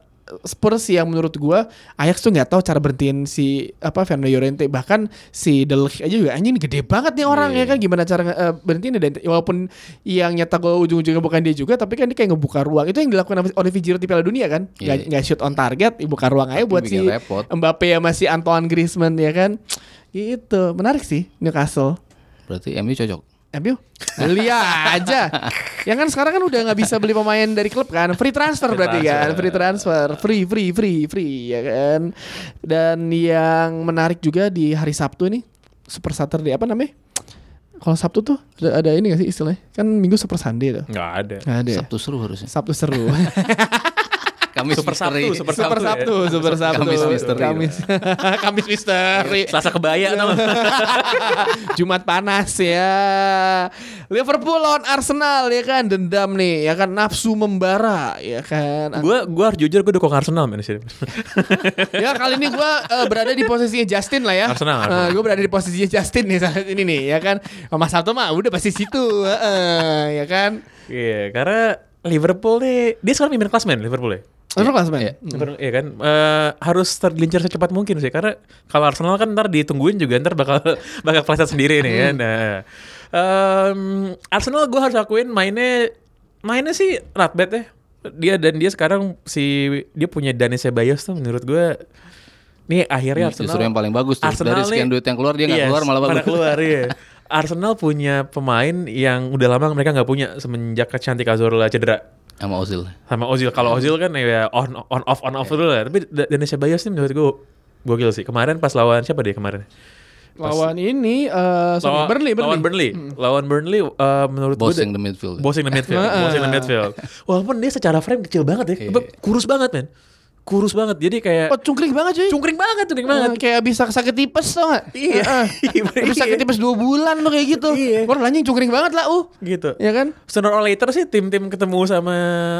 Spurs yang menurut gua Ajax tuh nggak tahu cara berhentiin si apa Fernando Llorente. Bahkan si Del aja juga anjing gede banget nih orang ya kan? gimana cara uh, berhentiin dan walaupun yang nyetak gol ujung-ujungnya bukan dia juga tapi kan dia kayak ngebuka ruang. Itu yang dilakukan Olivier Giroud di Piala Dunia kan? Nggak Iya. nggak shoot on target buka ruang aja Tapi buat si repot. Mbappe sama si Antoine Griezmann ya kan? Gitu. Menarik sih Newcastle. Berarti MU cocok. MU beli aja. Yang kan sekarang kan udah nggak bisa beli pemain dari klub kan. Free transfer berarti kan. free transfer. Free free free free ya kan? Dan yang menarik juga di hari Sabtu ini Super Saturday apa namanya? Kalau Sabtu tuh ada, ada ini gak sih istilahnya? Kan Minggu Super Sunday tuh. Enggak ada. Nggak ada? Sabtu seru harusnya. Sabtu seru (laughs) Kamis Super misteri. Sabtu, Super Super Sabtu ya. Super Sabtu Kamis misteri. Kamis (laughs) Kamis misteri Selasa kebaya nggak? (laughs) Jumat panas ya. Liverpool lawan Arsenal ya kan dendam nih ya kan nafsu membara ya kan. Gue gue harus jujur gue dukung Arsenal men sini. (laughs) ya kali ini gue berada di posisinya Justin lah ya. Arsenal, Arsenal. gue berada di posisinya Justin nih saat ini nih ya kan. Mas Sabtu mah udah pasti situ heeh, ya kan. Iya, karena Liverpool nih dia sekarang pemimpin klasmen Liverpool ya. Liverpool klasmen. Iya. Liverpool, Iya kan, Eh, harus tergelincir secepat mungkin sih karena kalau Arsenal kan ntar ditungguin juga ntar bakal (laughs) bakal pleset sendiri nih kan. Nah, em, Arsenal gue harus akuin mainnya mainnya sih not bad ya. Dia dan dia sekarang si dia punya Dani Ceballos tuh menurut gue nih akhirnya Arsenal Justru yang paling bagus tuh. Dari sekian nih- duit yang keluar dia nggak Yes, keluar malah bagus. keluar iya. (laughs) Arsenal punya pemain yang udah lama mereka nggak punya semenjak Cantik Cazorla cedera Sama Ozil. sama Ozil. Kalau Ozil kan ya on on off on off dulu lah. Tapi Da- Dani Ceballos nih menurut gue gokil sih. Kemarin pas lawan siapa dia kemarin? Lawan ini eh sorry, Burnley, Burnley. Lawan Burnley. Lawan Burnley eh, menurut gue Bossing the midfield. Bossing the midfield, (laughs) bossing the midfield. (laughs) Walaupun dia secara frame kecil banget ya, Iya. kurus banget men, kurus banget. Jadi kayak Oh cungkring banget cuy. cungkring banget, cungkring banget. kayak bisa sakit tipes tau gak? Iya. (laughs) Heeh. bisa sakit tipes 2 bulan tuh kayak gitu. Iya. Anjing cungkring banget lah uh. gitu. Ya kan? Sooner or later sih tim-tim ketemu sama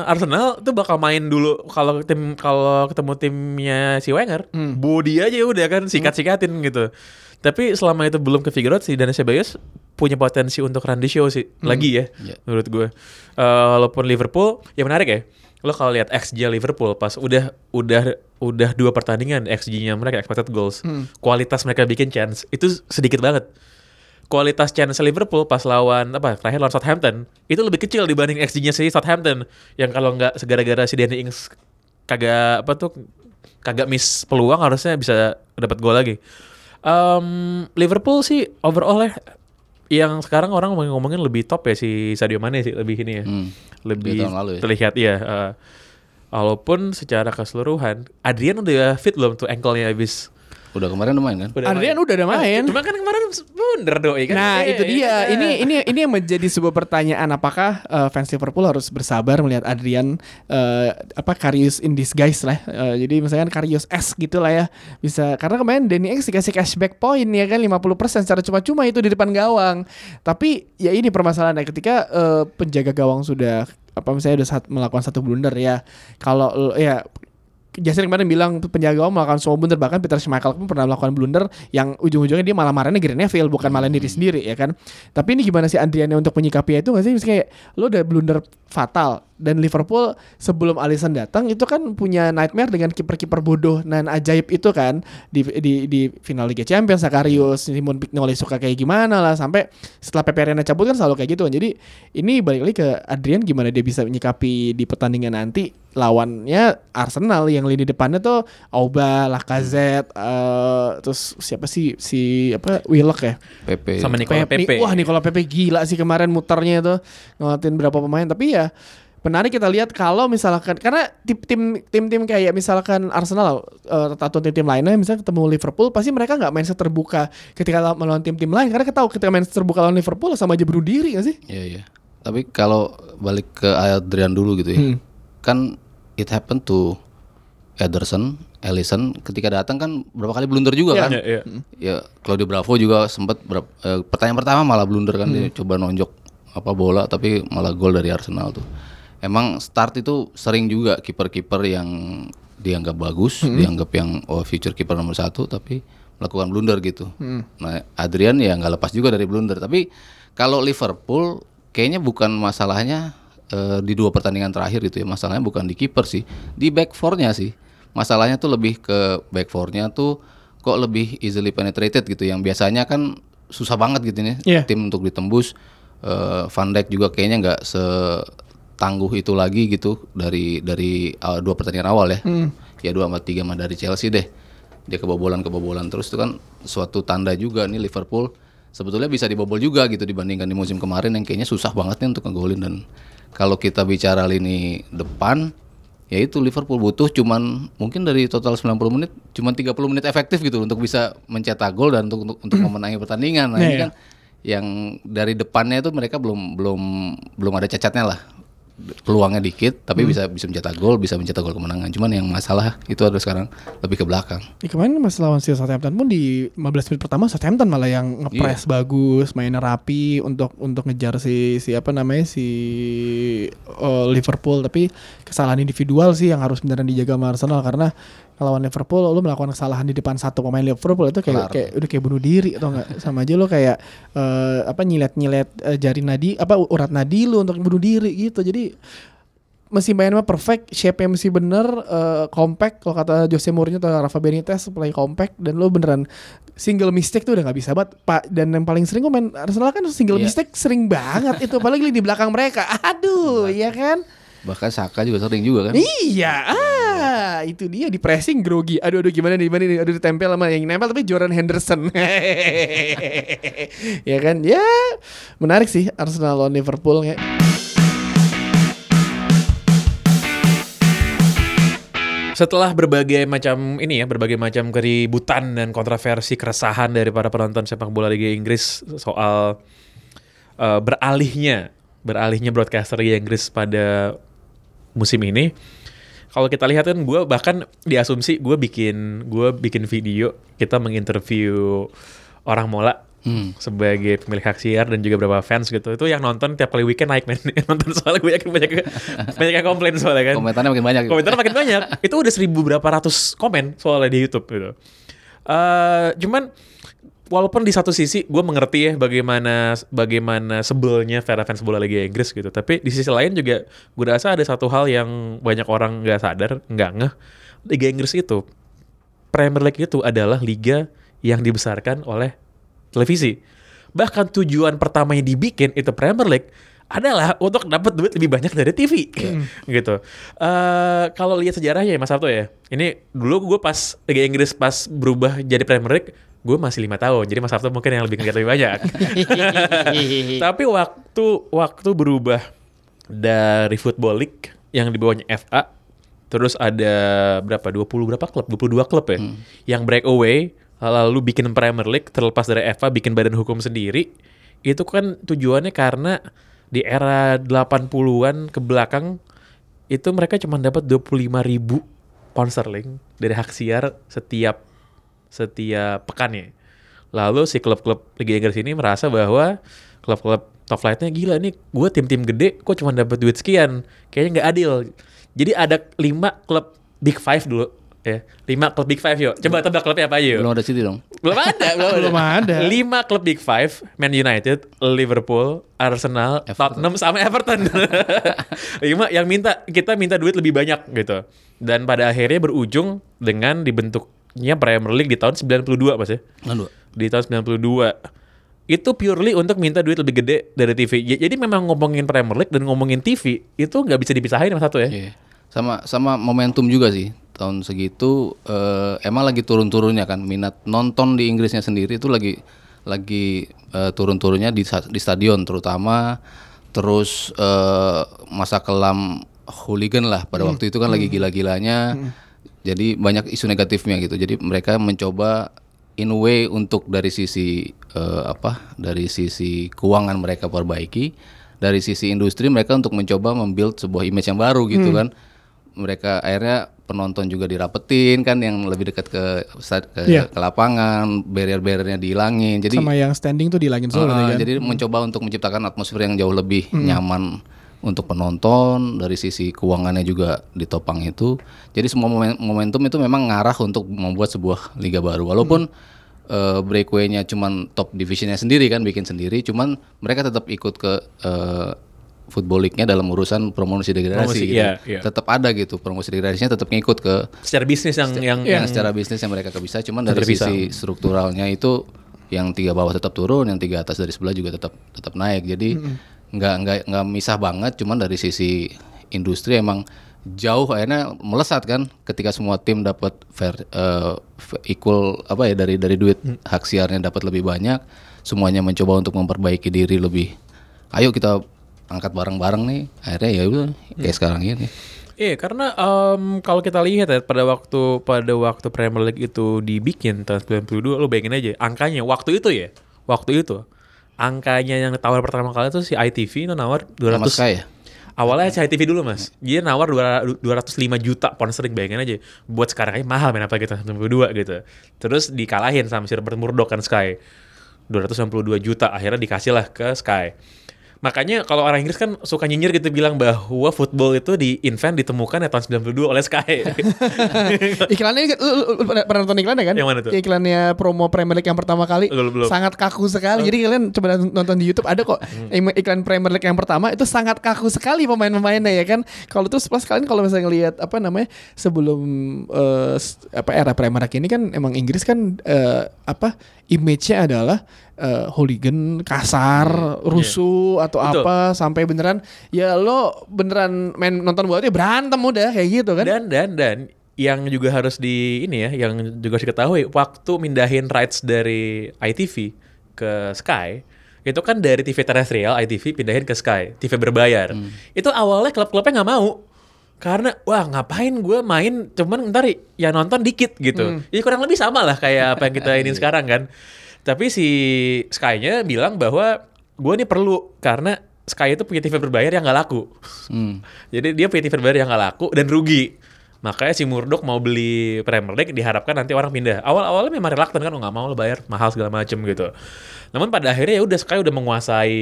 Arsenal tuh bakal main dulu kalau tim kalau ketemu timnya si Wenger, Hmm. body aja udah kan sikat-sikatin gitu. Tapi selama itu belum ke figure out si Dani Ceballos punya potensi untuk run the show sih lagi ya Iya. menurut gue. Eh, walaupun Liverpool ya menarik ya. Lo kalau lihat XG Liverpool pas udah udah udah dua pertandingan XG-nya mereka expected goals, kualitas mereka bikin chance itu sedikit banget. Kualitas chance Liverpool pas lawan apa terakhir lawan Southampton itu lebih kecil dibanding XG-nya si Southampton. Yang kalau nggak segara-gara si Danny Ings kagak apa tuh kagak miss peluang harusnya bisa dapat gol lagi. Em, Liverpool sih overall ya yang sekarang orang ngomongin lebih top ya si Sadio Mane sih lebih ini ya. Hmm. Lebih tahun lalu ya. terlihat ya. eh, walaupun secara keseluruhan Adrian udah fit belum tuh ankle-nya habis. Udah kemarin udah main kan? Udah Adrian udah ada main. Cuma kan kemarin blunder doi kan. Nah Eh, itu dia. eh. Ini ini ini yang menjadi sebuah pertanyaan. Apakah eh, fans Liverpool harus bersabar melihat Adrian eh, apa Karius in disguise lah. Eh, jadi misalkan Karius S gitu lah ya. Bisa karena kemarin Danny Ings dikasih cashback point ya kan 50% secara cuma-cuma itu di depan gawang. Tapi ya ini permasalahannya ketika eh, penjaga gawang sudah apa misalnya udah saat melakukan satu blunder ya. Kalau ya Jason kemarin bilang penjaga gawang melakukan semua blunder. Bahkan Peter Schmeichel pun pernah melakukan blunder yang ujung-ujungnya dia malah marahnya Gary Neville bukan malah diri sendiri ya kan? Tapi ini gimana sih Adriannya untuk menyikapi itu nggak sih? Misalnya kayak lo udah blunder fatal Dan Liverpool sebelum Alisson datang itu kan punya nightmare dengan kiper-kiper bodoh dan ajaib itu kan di di di final Liga Champions Sakarius, Simon Pignoli suka kayak gimana lah sampai setelah Pepe Reina cabut kan selalu kayak gitu kan. Jadi ini balik lagi ke Adrian gimana dia bisa menyikapi di pertandingan nanti lawannya Arsenal yang lini depannya tuh Auba, Lacazette, eh, terus siapa sih si apa Willock ya? PP. Sama Nicola Pepe. Pepe. Wah Nicola Pepe gila sih kemarin muternya itu ngelatin berapa pemain tapi ya menarik kita lihat kalau misalkan karena tim tim tim tim kayak misalkan Arsenal eh, atau tim tim lainnya misalnya ketemu Liverpool pasti mereka nggak main terbuka ketika lawan- melawan tim tim lain karena kita tahu ketika main terbuka lawan Liverpool sama aja bunuh diri gak sih? Iya iya. Tapi kalau balik ke Adrian dulu gitu ya, kan it happened to Ederson, Ellison ketika datang kan berapa kali blunder juga Iya. kan? Iya, iya. Ya Claudio Bravo juga sempat eh, pertanyaan pertama malah blunder kan dia coba nonjok apa bola tapi malah gol dari Arsenal tuh. Emang start itu sering juga kiper-kiper yang dianggap bagus, dianggap yang oh future kiper nomor satu tapi melakukan blunder gitu. Nah Adrian ya nggak lepas juga dari blunder. Tapi kalau Liverpool kayaknya bukan masalahnya eh, di dua pertandingan terakhir itu ya masalahnya bukan di kiper sih, di back four-nya sih. Masalahnya tuh lebih ke back four-nya tuh kok lebih easily penetrated gitu yang biasanya kan susah banget gitu nih Iya. tim untuk ditembus. Eh, Van Dijk juga kayaknya nggak setangguh itu lagi gitu dari dari uh, dua pertandingan awal ya. Ya dua sama tiga sama dari Chelsea deh. Dia kebobolan kebobolan terus itu kan suatu tanda juga nih Liverpool sebetulnya bisa dibobol juga gitu dibandingkan di musim kemarin yang kayaknya susah banget nih untuk ngegolin dan kalau kita bicara lini depan ya itu Liverpool butuh cuman mungkin dari total 90 menit cuman 30 menit efektif gitu untuk bisa mencetak gol dan untuk untuk, untuk memenangi pertandingan. Nah, Iya, ini iya. kan yang dari depannya itu mereka belum belum belum ada cacatnya lah. Peluangnya dikit tapi bisa bisa mencetak gol, bisa mencetak gol kemenangan. Cuman yang masalah itu ada sekarang lebih ke belakang. Ya, kemarin pas lawan si Southampton pun di 15 menit pertama Southampton malah yang ngepres bagus, mainnya rapi untuk untuk ngejar si si apa namanya si eh, Liverpool tapi kesalahan individual sih yang harus beneran dijaga sama Arsenal karena lawan Liverpool lu melakukan kesalahan di depan satu pemain Liverpool itu kayak Kelar. kayak udah kayak bunuh diri atau enggak sama aja lu kayak eh, apa nyilet-nyilet eh, jari nadi apa urat nadi lu untuk bunuh diri gitu. Jadi mesti main mah perfect, shape-nya mesti bener, eh, compact. Kalau kata Jose Mourinho atau Rafa Benitez play compact dan lo beneran single mistake tuh udah nggak bisa banget. Pak dan yang paling sering gue main Arsenal kan single Iya. mistake sering banget itu apalagi di belakang mereka. (laughs) Aduh, ya kan? Bahkan Saka juga sering juga kan. Iya, ah itu dia di pressing grogi. Aduh, aduh gimana nih, gimana nih? Aduh ditempel sama yang nempel tapi Jordan Henderson. (laughs) ya kan? Ya, menarik sih Arsenal lawan Liverpool ya. Setelah berbagai macam ini ya, berbagai macam keributan dan kontroversi keresahan dari para penonton sepak bola Liga Inggris soal eh, beralihnya beralihnya broadcaster Liga Inggris pada musim ini. Kalau kita lihat kan gue bahkan diasumsi gue bikin gue bikin video kita menginterview orang mola Hmm. sebagai pemilik hak siar dan juga beberapa fans gitu itu yang nonton tiap kali weekend naik men (laughs) nonton soalnya gue yakin banyak banyak yang komplain soalnya kan Komentarnya makin banyak. komentar makin banyak. Itu udah seribu berapa ratus komen soalnya di YouTube gitu. Eh cuman walaupun di satu sisi gue mengerti ya bagaimana bagaimana sebelnya para fans bola Liga Inggris gitu. Tapi di sisi lain juga gue rasa ada satu hal yang banyak orang nggak sadar, nggak ngeh. Liga Inggris itu Premier League itu adalah liga yang dibesarkan oleh televisi. Bahkan tujuan pertamanya dibikin itu Premier League adalah untuk dapat duit lebih banyak dari TV (laughs) gitu. Eh kalau lihat sejarahnya ya Mas Sabto ya, ini dulu gue pas Liga Inggris pas berubah jadi Premier League, gue masih lima tahun. Jadi Mas Sabto mungkin yang lebih ngeliat lebih banyak. (laughs) Tapi waktu waktu berubah dari Football League yang di bawahnya FA, terus ada berapa? 20 berapa klub? 22 klub ya. Yang breakaway lalu bikin Premier League terlepas dari FA bikin badan hukum sendiri. Itu kan tujuannya karena di era 80-an ke belakang itu mereka cuma dapat 25 ribu pound sterling dari hak siar setiap setiap pekannya. Lalu si klub-klub Liga Inggris ini merasa bahwa klub-klub top flightnya gila nih, gue tim-tim gede kok cuma dapat duit sekian, kayaknya nggak adil. Jadi ada lima klub Big Five dulu Ya, lima klub Big Five yuk. Coba tebak klubnya apa yuk? Belum ada City dong. Belum ada, belum, Belum ada. Lima klub Big Five, Man United, Liverpool, Arsenal, Tottenham sama Everton. (laughs) Lima yang minta kita minta duit lebih banyak gitu. Dan pada akhirnya berujung dengan dibentuknya Premier League di tahun 92 Mas ya. Aduh. Di tahun 92. Itu purely untuk minta duit lebih gede dari TV. Jadi memang ngomongin Premier League dan ngomongin TV itu nggak bisa dipisahin sama satu ya. Iya. Sama sama momentum juga sih. Tahun segitu eh, emang lagi turun-turunnya kan minat nonton di Inggrisnya sendiri itu lagi lagi eh, turun-turunnya di di stadion terutama terus eh, masa kelam hooligan lah pada waktu itu kan lagi gila-gilanya. Jadi banyak isu negatifnya gitu. Jadi mereka mencoba in a way untuk dari sisi eh, apa? Dari sisi keuangan mereka perbaiki, dari sisi industri mereka untuk mencoba membuild sebuah image yang baru gitu kan. Mereka akhirnya penonton juga dirapetin kan yang lebih dekat ke ke, Iya. ke lapangan, barrier-barriernya dihilangin. Jadi Sama yang standing tuh dilangin semua kan. jadi mencoba untuk menciptakan atmosfer yang jauh lebih nyaman untuk penonton dari sisi keuangannya juga ditopang itu. Jadi semua momen- momentum itu memang ngarah untuk membuat sebuah liga baru. Walaupun eh, breakaway-nya cuman top divisionnya sendiri kan bikin sendiri, cuman mereka tetap ikut ke eh, football league-nya dalam urusan promosi degradasi Promosi, gitu. iya, iya. Tetap ada gitu promosi degradasinya tetap ngikut ke Secara bisnis yang yang, yang secara bisnis yang mereka bisa cuman dari Terpisah. sisi strukturalnya itu yang tiga bawah tetap turun yang tiga atas dari sebelah juga tetap tetap naik jadi nggak nggak nggak misah banget cuman dari sisi industri emang jauh akhirnya melesat kan ketika semua tim dapat fair eh, f- equal apa ya dari dari duit hak siarnya dapat lebih banyak semuanya mencoba untuk memperbaiki diri lebih ayo kita angkat bareng-bareng nih. Akhirnya ya udah kayak sekarang ini. Iya, karena em, kalau kita lihat ya pada waktu pada waktu Premier League itu dibikin tahun 92, lo bayangin aja angkanya waktu itu ya, waktu itu angkanya yang tawar pertama kali itu si ITV itu nawar 200 sama Sky ya Awalnya si ITV dulu mas, dia nawar 200 205 juta pound sterling bayangin aja. Buat sekarang aja mahal main apa gitu, 92 gitu. Terus dikalahin sama si Robert Murdoch kan Sky. 292 juta akhirnya dikasih lah ke Sky. Makanya kalau orang Inggris kan suka nyinyir gitu bilang bahwa football itu di-invent ditemukan ya tahun 92 oleh Sky. (laughs) Iklannya lu, lu- lu pernah, pernah nonton iklannya kan? Yang mana tuh? Iklannya promo Premier League yang pertama kali. Belum, belum. Sangat kaku sekali. Jadi kalian coba nonton di YouTube ada kok im- iklan Premier League yang pertama itu sangat kaku sekali pemain-pemainnya ya kan. Kalau terus plus kalian kalau misalnya ngelihat apa namanya sebelum s- apa era Premier League ini kan emang Inggris kan eh, apa image-nya adalah eh, hooligan, kasar, rusuh atau Iya. Betul. apa sampai beneran ya lo beneran main nonton bola tuh ya berantem udah kayak gitu kan. Dan dan dan yang juga harus di ini ya, yang juga harus diketahui waktu mindahin rights dari ITV ke Sky itu kan dari TV terestrial ITV pindahin ke Sky TV berbayar. Itu awalnya klub-klubnya nggak mau karena wah ngapain gue main cuman ntar ya nonton dikit gitu. Jadi kurang lebih sama lah kayak apa yang kita (laughs) ini sekarang kan. Tapi si Sky-nya bilang bahwa gue ini perlu karena Sky itu punya TV berbayar yang nggak laku. Hmm. Jadi dia punya TV berbayar yang nggak laku dan rugi. Makanya si Murdoch mau beli Premier League diharapkan nanti orang pindah. Awal-awalnya memang reluctant kan "Oh, nggak mau lo bayar mahal segala macem gitu. Namun pada akhirnya ya udah Sky udah menguasai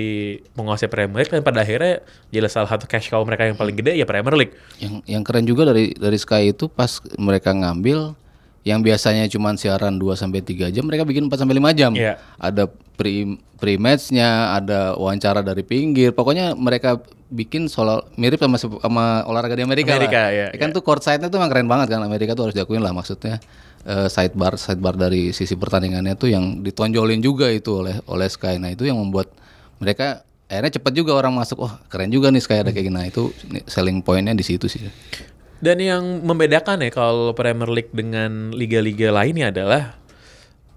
menguasai Premier League dan pada akhirnya jelas salah satu cash cow mereka yang paling gede ya Premier League. Yang yang keren juga dari dari Sky itu pas mereka ngambil yang biasanya cuma siaran 2 sampai 3 jam mereka bikin 4 sampai 5 jam. Iya. Ada pre pre matchnya, ada wawancara dari pinggir. Pokoknya mereka bikin soal mirip sama sama olahraga di Amerika, Amerika, lah. iya, kan tuh courtside-nya tuh emang keren banget kan Amerika tuh harus diakuin lah maksudnya. Eh, sidebar sidebar dari sisi pertandingannya tuh yang ditonjolin juga itu oleh oleh Sky. Nah, itu yang membuat mereka akhirnya cepet juga orang masuk. Wah, keren juga nih Sky ada kayak gini. Nah, itu selling pointnya di situ sih. Dan yang membedakan ya kalau Premier League dengan liga-liga lainnya adalah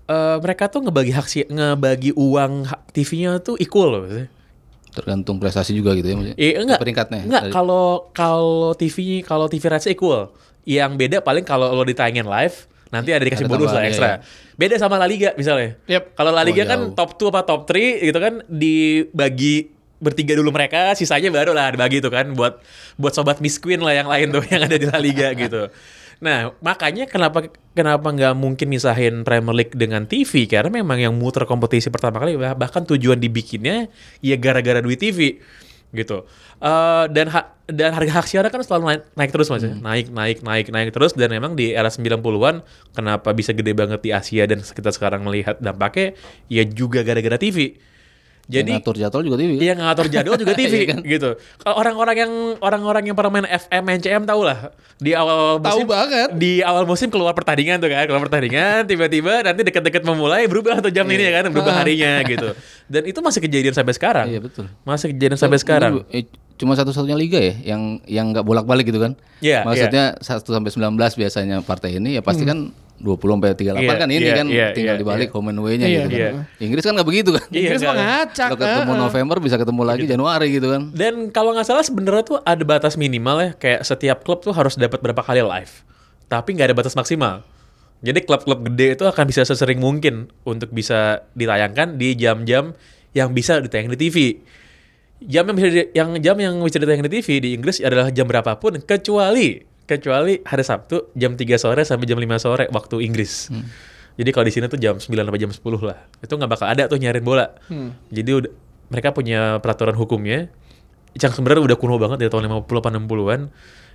eh, mereka tuh ngebagi hak si- ngebagi uang TV-nya tuh equal loh. maksudnya. Tergantung prestasi juga gitu ya maksudnya. Eh, enggak. Peringkatnya. Enggak, kalau kalau TV kalau TV rights equal. Yang beda paling kalau lo ditayangin live nanti ada dikasih Ada bonus lah ekstra. iya, Beda sama La Liga misalnya. Yep. Kalau La Liga Oh, kan top 2 apa top 3 gitu kan dibagi bertiga dulu mereka, sisanya baru lah dibagi itu kan buat buat sobat Miss Queen lah yang lain tuh (laughs) yang ada di La Liga gitu. Nah, makanya kenapa kenapa nggak mungkin misahin Premier League dengan TV karena memang yang muter kompetisi pertama kali bah- bahkan tujuan dibikinnya ya gara-gara duit TV. gitu. Eh, dan ha- dan harga hak siaran kan selalu naik, naik terus Mas ya. Naik naik naik naik terus dan memang di era 90-an kenapa bisa gede banget di Asia dan kita sekarang melihat dampaknya ya juga gara-gara TV. Jadi Yang ngatur jadwal juga TV. kan? Iya ngatur jadwal juga (laughs) TV Iya kan? gitu. Kalau orang-orang yang orang-orang yang pernah main FM, NCM tahu lah di awal Tahu musim banget. di awal musim keluar pertandingan tuh kan, keluar pertandingan tiba-tiba nanti deket-deket memulai berubah tuh jam ini ya kan, berubah harinya gitu. Dan itu masih kejadian sampai sekarang. Iya, betul. Masih kejadian sampai sekarang. Dulu, eh, cuma satu-satunya liga ya yang yang nggak bolak-balik gitu kan. Iya, Maksudnya 1 sampai 19 biasanya partai ini ya pasti kan 20 sampai 38 Iya, kan ini iya, kan iya, tinggal iya, dibalik iya. home and away-nya Iya, gitu kan. iya. Inggris kan nggak begitu kan. Iya, Inggris mah enggak. ngacak. Kalau ketemu ah. November bisa ketemu lagi Januari gitu kan. Dan kalau nggak salah sebenarnya tuh ada batas minimal ya, kayak setiap klub tuh harus dapat berapa kali live. Tapi nggak ada batas maksimal. Jadi klub-klub gede itu akan bisa sesering mungkin untuk bisa ditayangkan di jam-jam yang bisa ditayang di TV. Jam yang bisa di- yang jam yang bisa ditayang di TV di Inggris adalah jam berapapun kecuali kecuali hari Sabtu jam 3 sore sampai jam 5 sore waktu Inggris. Jadi kalau di sini tuh jam 9 sampai jam 10 lah. Itu nggak bakal ada tuh nyariin bola. Jadi udah, mereka punya peraturan hukumnya yang sebenarnya udah kuno banget dari tahun 50 apa 60-an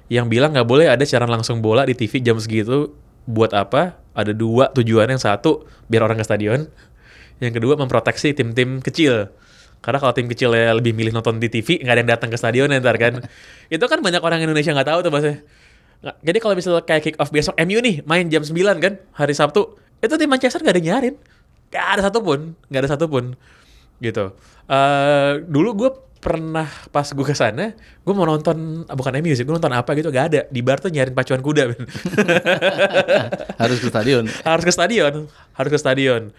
yang bilang nggak boleh ada siaran langsung bola di TV jam segitu buat apa? Ada dua tujuan yang satu biar orang ke stadion, yang kedua memproteksi tim-tim kecil. Karena kalau tim kecil ya lebih milih nonton di TV, nggak ada yang datang ke stadion ya ntar kan. (laughs) itu kan banyak orang Indonesia nggak tahu tuh bahasanya. Jadi kalau misalnya kayak kick off besok MU nih main jam 9 kan hari Sabtu, itu tim Manchester nggak ada nyarin. Nggak ada satupun, nggak ada satupun gitu. Eh dulu gue pernah pas gue ke sana, gue mau nonton ah, bukan MU sih, gue nonton apa gitu gak ada. Di bar tuh nyariin pacuan kuda. (laughs) Harus ke stadion. harus ke stadion, harus ke stadion.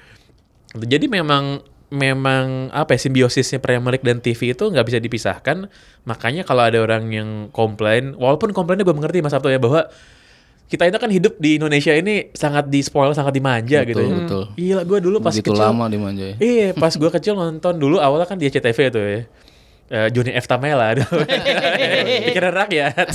Jadi memang memang apa ya simbiosisnya Premier League dan TV itu nggak bisa dipisahkan. Makanya kalau ada orang yang komplain, walaupun komplainnya gue mengerti Mas Sabto ya bahwa kita itu kan hidup di Indonesia ini sangat di spoil, sangat dimanja gitu. Betul, ya. betul. Gila gue dulu pas Begitu kecil. lama dimanja ya. Iya, pas gue kecil nonton dulu awalnya kan di SCTV tuh ya. Eh, Johnny F. Tamela (laughs) pikiran rakyat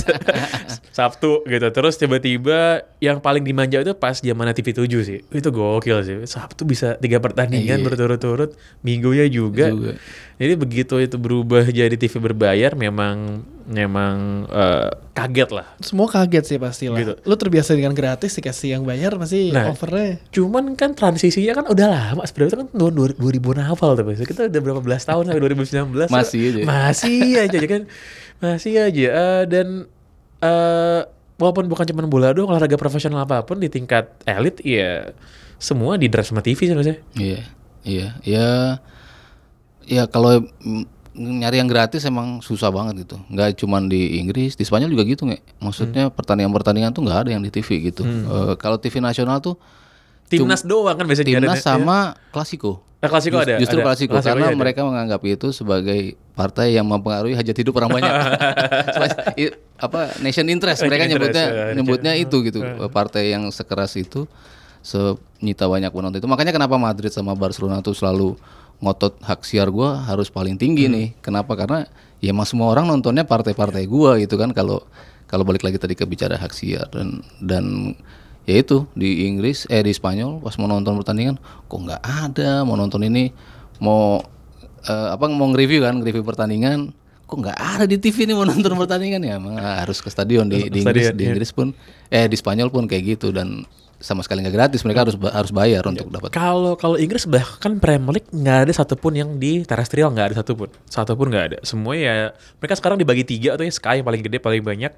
(laughs) Sabtu gitu terus tiba-tiba yang paling dimanja itu pas zaman TV 7 sih itu gokil sih Sabtu bisa tiga pertandingan Iya. berturut-turut minggunya juga. Juga. jadi begitu itu berubah jadi TV berbayar memang memang eh, kaget lah Semua kaget sih pasti lah. Gitu. Lu terbiasa dengan gratis dikasih yang bayar pasti Nah. overnya. Cuman kan transisinya kan udah lama sebenarnya itu kan tahun 2000 awal tuh Mas. Kita udah berapa belas tahun sampai 2019 Masih aja. Masih aja ya kan. Masih aja Eh, dan eh walaupun bukan cuma bola doang olahraga profesional apa pun di tingkat elit ya semua di drive sama TV sih Mas. ya. Iya, iya, ya, ya kalau nyari yang gratis emang susah banget gitu. Nggak cuman di Inggris, di Spanyol juga gitu nggak. Maksudnya pertandingan-pertandingan tuh nggak ada yang di TV gitu. Eh, kalau TV nasional tuh Timnas doang kan biasanya timnas sama klasiko. Nah, klasiko Just- ada. Justru ada. klasiko Klasikonya karena ada. mereka menganggap itu sebagai partai yang mempengaruhi hajat hidup orang banyak. (laughs) Apa nation interest Nation mereka interest, nyebutnya ya, nyebutnya itu gitu. Partai yang sekeras itu senyita banyak penonton itu. Makanya kenapa Madrid sama Barcelona tuh selalu ngotot hak siar gua harus paling tinggi nih. Kenapa? Karena ya emang semua orang nontonnya partai-partai gua gitu kan kalau kalau balik lagi tadi ke bicara hak siar dan dan ya itu di Inggris eh di Spanyol pas mau nonton pertandingan kok nggak ada mau nonton ini mau eh, apa mau nge-review kan nge-review pertandingan kok nggak ada di TV nih mau nonton (laughs) pertandingan ya emang harus ke stadion di, di Inggris Stadion, di iya. Inggris pun eh di Spanyol pun kayak gitu dan sama sekali nggak gratis mereka harus harus bayar untuk dapat Kalau kalau Inggris bahkan Premier League nggak ada satupun yang di terestrial nggak ada satupun, satupun nggak ada. Semua ya mereka sekarang dibagi tiga tuh ya Sky yang paling gede paling banyak,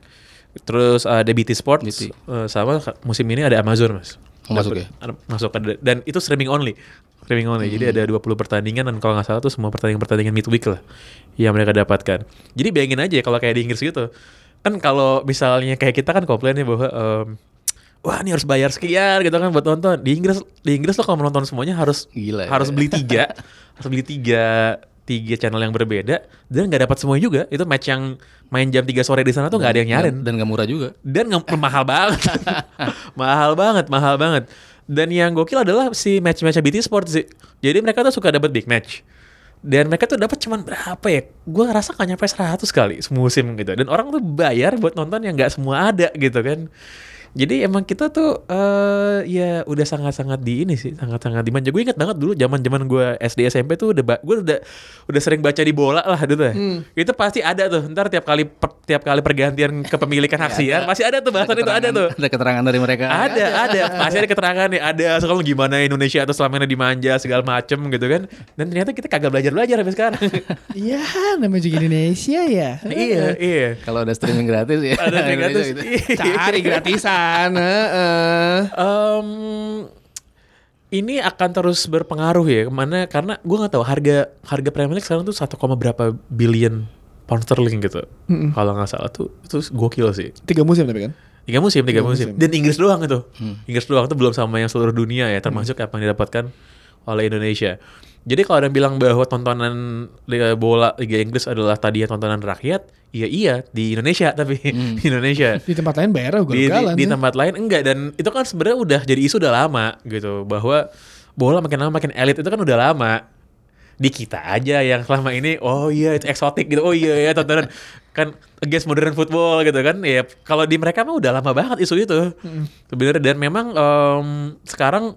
terus ada BT Sports, BT. eh, sama musim ini ada Amazon mas. Oh, masuk ya? masuk ada- dan itu streaming only, streaming only. Jadi ada 20 pertandingan dan kalau nggak salah tuh semua pertandingan-pertandingan midweek lah yang mereka dapatkan. Jadi bayangin aja ya kalau kayak di Inggris gitu, kan kalau misalnya kayak kita kan komplainnya bahwa em, wah ini harus bayar sekian gitu kan buat nonton. Di Inggris di Inggris lo kalau mau nonton semuanya harus Gila ya. harus beli tiga. (laughs) Harus beli tiga tiga channel yang berbeda. Dan nggak dapat semuanya juga. Itu match yang main jam 3 sore di sana tuh nggak ada yang nyarin dan, nggak murah juga. Dan nggak mahal banget. (laughs) Mahal banget mahal banget. Dan yang gokil adalah si match-match BT Sport sih jadi mereka tuh suka dapat big match. Dan mereka tuh dapat cuman berapa ya? Gue ngerasa nggak nyampe 100 kali semusim gitu. Dan orang tuh bayar buat nonton yang nggak semua ada gitu kan Jadi emang kita tuh eh ya udah sangat-sangat di ini sih, sangat-sangat dimanja. Gue inget banget dulu zaman-zaman gue SD SMP tuh udah gue udah udah sering baca di bola lah dulu ya. Itu pasti ada tuh. Ntar tiap kali per- tiap kali pergantian kepemilikan hak siar pasti ada tuh bahasan itu ada tuh. Ada keterangan dari mereka. Ada, ada. Pasti ada keterangan nih. Ada soal gimana Indonesia atau selama ini dimanja segala macem gitu kan. Dan ternyata kita kagak belajar-belajar sampai sekarang. (laughs) Iya, namanya juga Indonesia ya. iya, iya. Kalau ada streaming gratis ya. Ada Indonesia gratis. gitu. Cari gratisan. Heeh. Em, ini akan terus berpengaruh ya ke mana karena gue nggak tahu harga harga Premier League sekarang tuh 1, berapa billion pound sterling gitu kalau nggak salah tuh itu gokil sih Tiga musim tapi kan. tiga musim tiga, Tiga musim. musim. dan Inggris doang itu Inggris doang tuh belum sama yang seluruh dunia ya termasuk apa yang didapatkan oleh Indonesia jadi kalau ada yang bilang bahwa tontonan Liga bola Liga Inggris adalah tadinya tontonan rakyat iya iya di Indonesia tapi (laughs) di Indonesia. Di tempat lain bayar gue di, di, di tempat lain enggak dan itu kan sebenarnya udah jadi isu udah lama gitu bahwa bola makin lama makin elit itu kan udah lama. Di kita aja yang selama ini oh iya itu eksotik gitu oh iya ya tontonan. Kan against modern football gitu kan ya kalau di mereka mah udah lama banget isu itu. Sebenarnya dan memang em, sekarang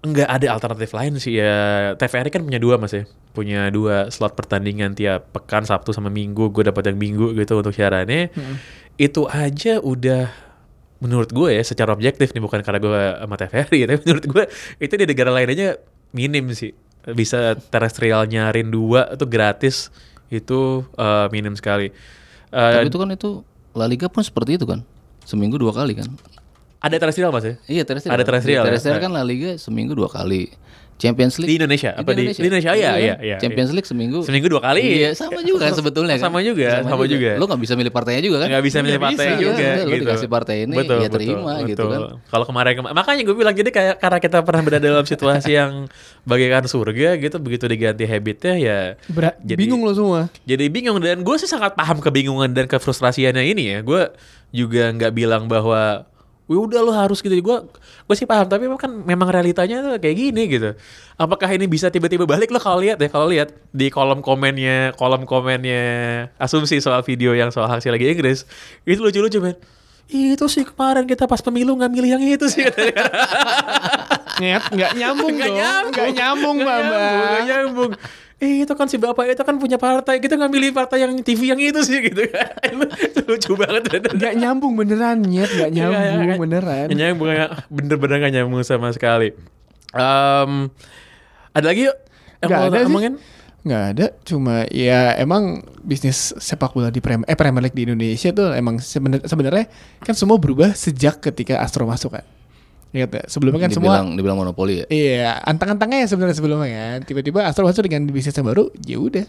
nggak ada alternatif lain sih ya. TVRI kan punya dua mas ya. Punya dua slot pertandingan tiap pekan Sabtu sama Minggu. Gue dapat yang Minggu gitu untuk siarannya. Itu aja udah menurut gue ya secara objektif nih bukan karena gue sama TVRI (laughs) tapi menurut gue itu di negara lain aja minim sih. Bisa terestrial nyarin dua itu gratis itu eh, minim sekali. Eh, Tapi itu kan itu La Liga pun seperti itu kan. Seminggu dua kali kan. Ada terestrial mas ya Iya terestrial. Ada terestrial, ya? Terestrial kan La Liga seminggu dua kali. Champions League di Indonesia apa di, di Indonesia Iya ya kan? iya iya Champions League seminggu. seminggu dua kali Iya, sama juga kan sebetulnya kan. Sama juga, sama juga. Lo nggak bisa milih partainya juga kan? nggak bisa milih Nggak partai bisa, juga iya, lu gitu. dikasih partai ini, ya terima gitu kan. Kalau kemarin kema- makanya gue bilang jadi kayak karena kita pernah berada dalam situasi yang bagaikan surga gitu begitu diganti habitnya ya Ber- Jadi- bingung lo semua. jadi bingung dan gue sih sangat paham kebingungan dan kefrustrasiannya ini ya gue juga nggak bilang bahwa udah lo harus gitu gue gue sih paham tapi kan memang realitanya tuh kayak gini gitu apakah ini bisa tiba-tiba balik lo kalau lihat ya kalau lihat di kolom komennya kolom komennya asumsi soal video yang soal hasil lagi Inggris itu lucu-lucu men itu sih kemarin kita pas pemilu nggak milih yang itu sih nggak nyambung Nggak dong. nyambung. Nggak nyambung, Mbak. nggak nyambung. Eh itu kan si bapak itu kan punya partai. Kita nggak milih partai yang TV yang itu sih gitu kan. (laughs) Itu lucu banget. Nggak nyambung beneran, Nyet. Nggak Nggak, nyambung nggak- beneran. nggak nyambung bener-bener nggak nyambung sama sekali. Em, Ada lagi yuk? Yang mau ada sih. ngomongin Nggak ada, cuma ya emang bisnis sepak bola di Premier, eh, Premier League di Indonesia tuh emang sebenar- sebenarnya kan semua berubah sejak ketika Astro masuk kan. Ingat nggak? Sebelumnya kan semua dibilang dibilang monopoli ya. Iya, antang-antangnya ya sebenarnya sebelumnya kan. Tiba-tiba Astro masuk dengan bisnis yang baru, ya udah.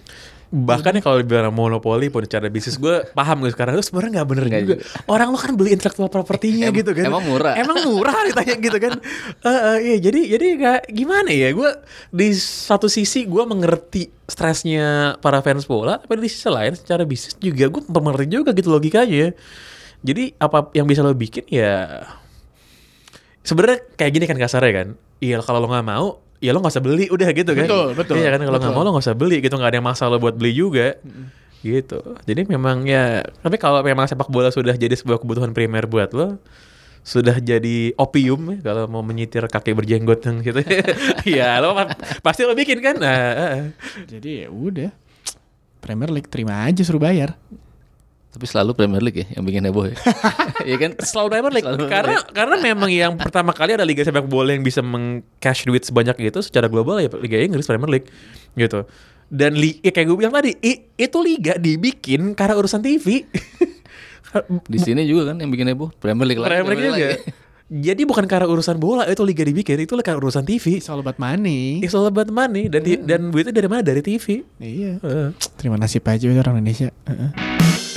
Bahkan ya kalau dibilang monopoli pun cara bisnis gue paham gue sekarang itu sebenarnya nggak bener Nggak juga. Orang lo kan beli intellectual propertinya Em- gitu kan. emang murah. Emang murah ditanya gitu kan. (laughs) Eh, eh, iya jadi jadi kayak gimana ya? Gue di satu sisi gue mengerti stresnya para fans bola, tapi di sisi lain secara bisnis juga gue mengerti juga gitu logikanya. Jadi apa yang bisa lo bikin ya sebenarnya kayak gini kan kasarnya kan. Iya kalau lo nggak mau ya lo nggak usah beli udah gitu kan Betul, betul, iya kan kalau nggak mau lo nggak usah beli gitu nggak ada yang maksa lo buat beli juga gitu jadi memang ya tapi kalau memang sepak bola sudah jadi sebuah kebutuhan primer buat lo sudah jadi opium ya kalau mau menyitir kakek berjenggot yang gitu (laughs) ya lo pa- pasti lo bikin kan nah. Jadi ya udah. Premier League terima aja suruh bayar. Tapi selalu Premier League ya yang bikin heboh ya. (laughs) Iya kan? selalu Premier League Selalu Premier karena karena memang yang pertama kali ada liga sepak bola yang bisa meng-cash duit sebanyak itu secara global ya Liga Inggris Premier League gitu dan li ya kayak gue bilang tadi i- itu liga dibikin karena urusan TV (laughs) Di sini juga kan yang bikin heboh Premier League lagi. Premier League juga jadi bukan karena urusan bola itu liga dibikin itu karena urusan TV It's all about money. It's all about money dan di- dan duitnya dari mana dari TV Iya. Heeh. Terima nasib aja orang Indonesia. Heeh.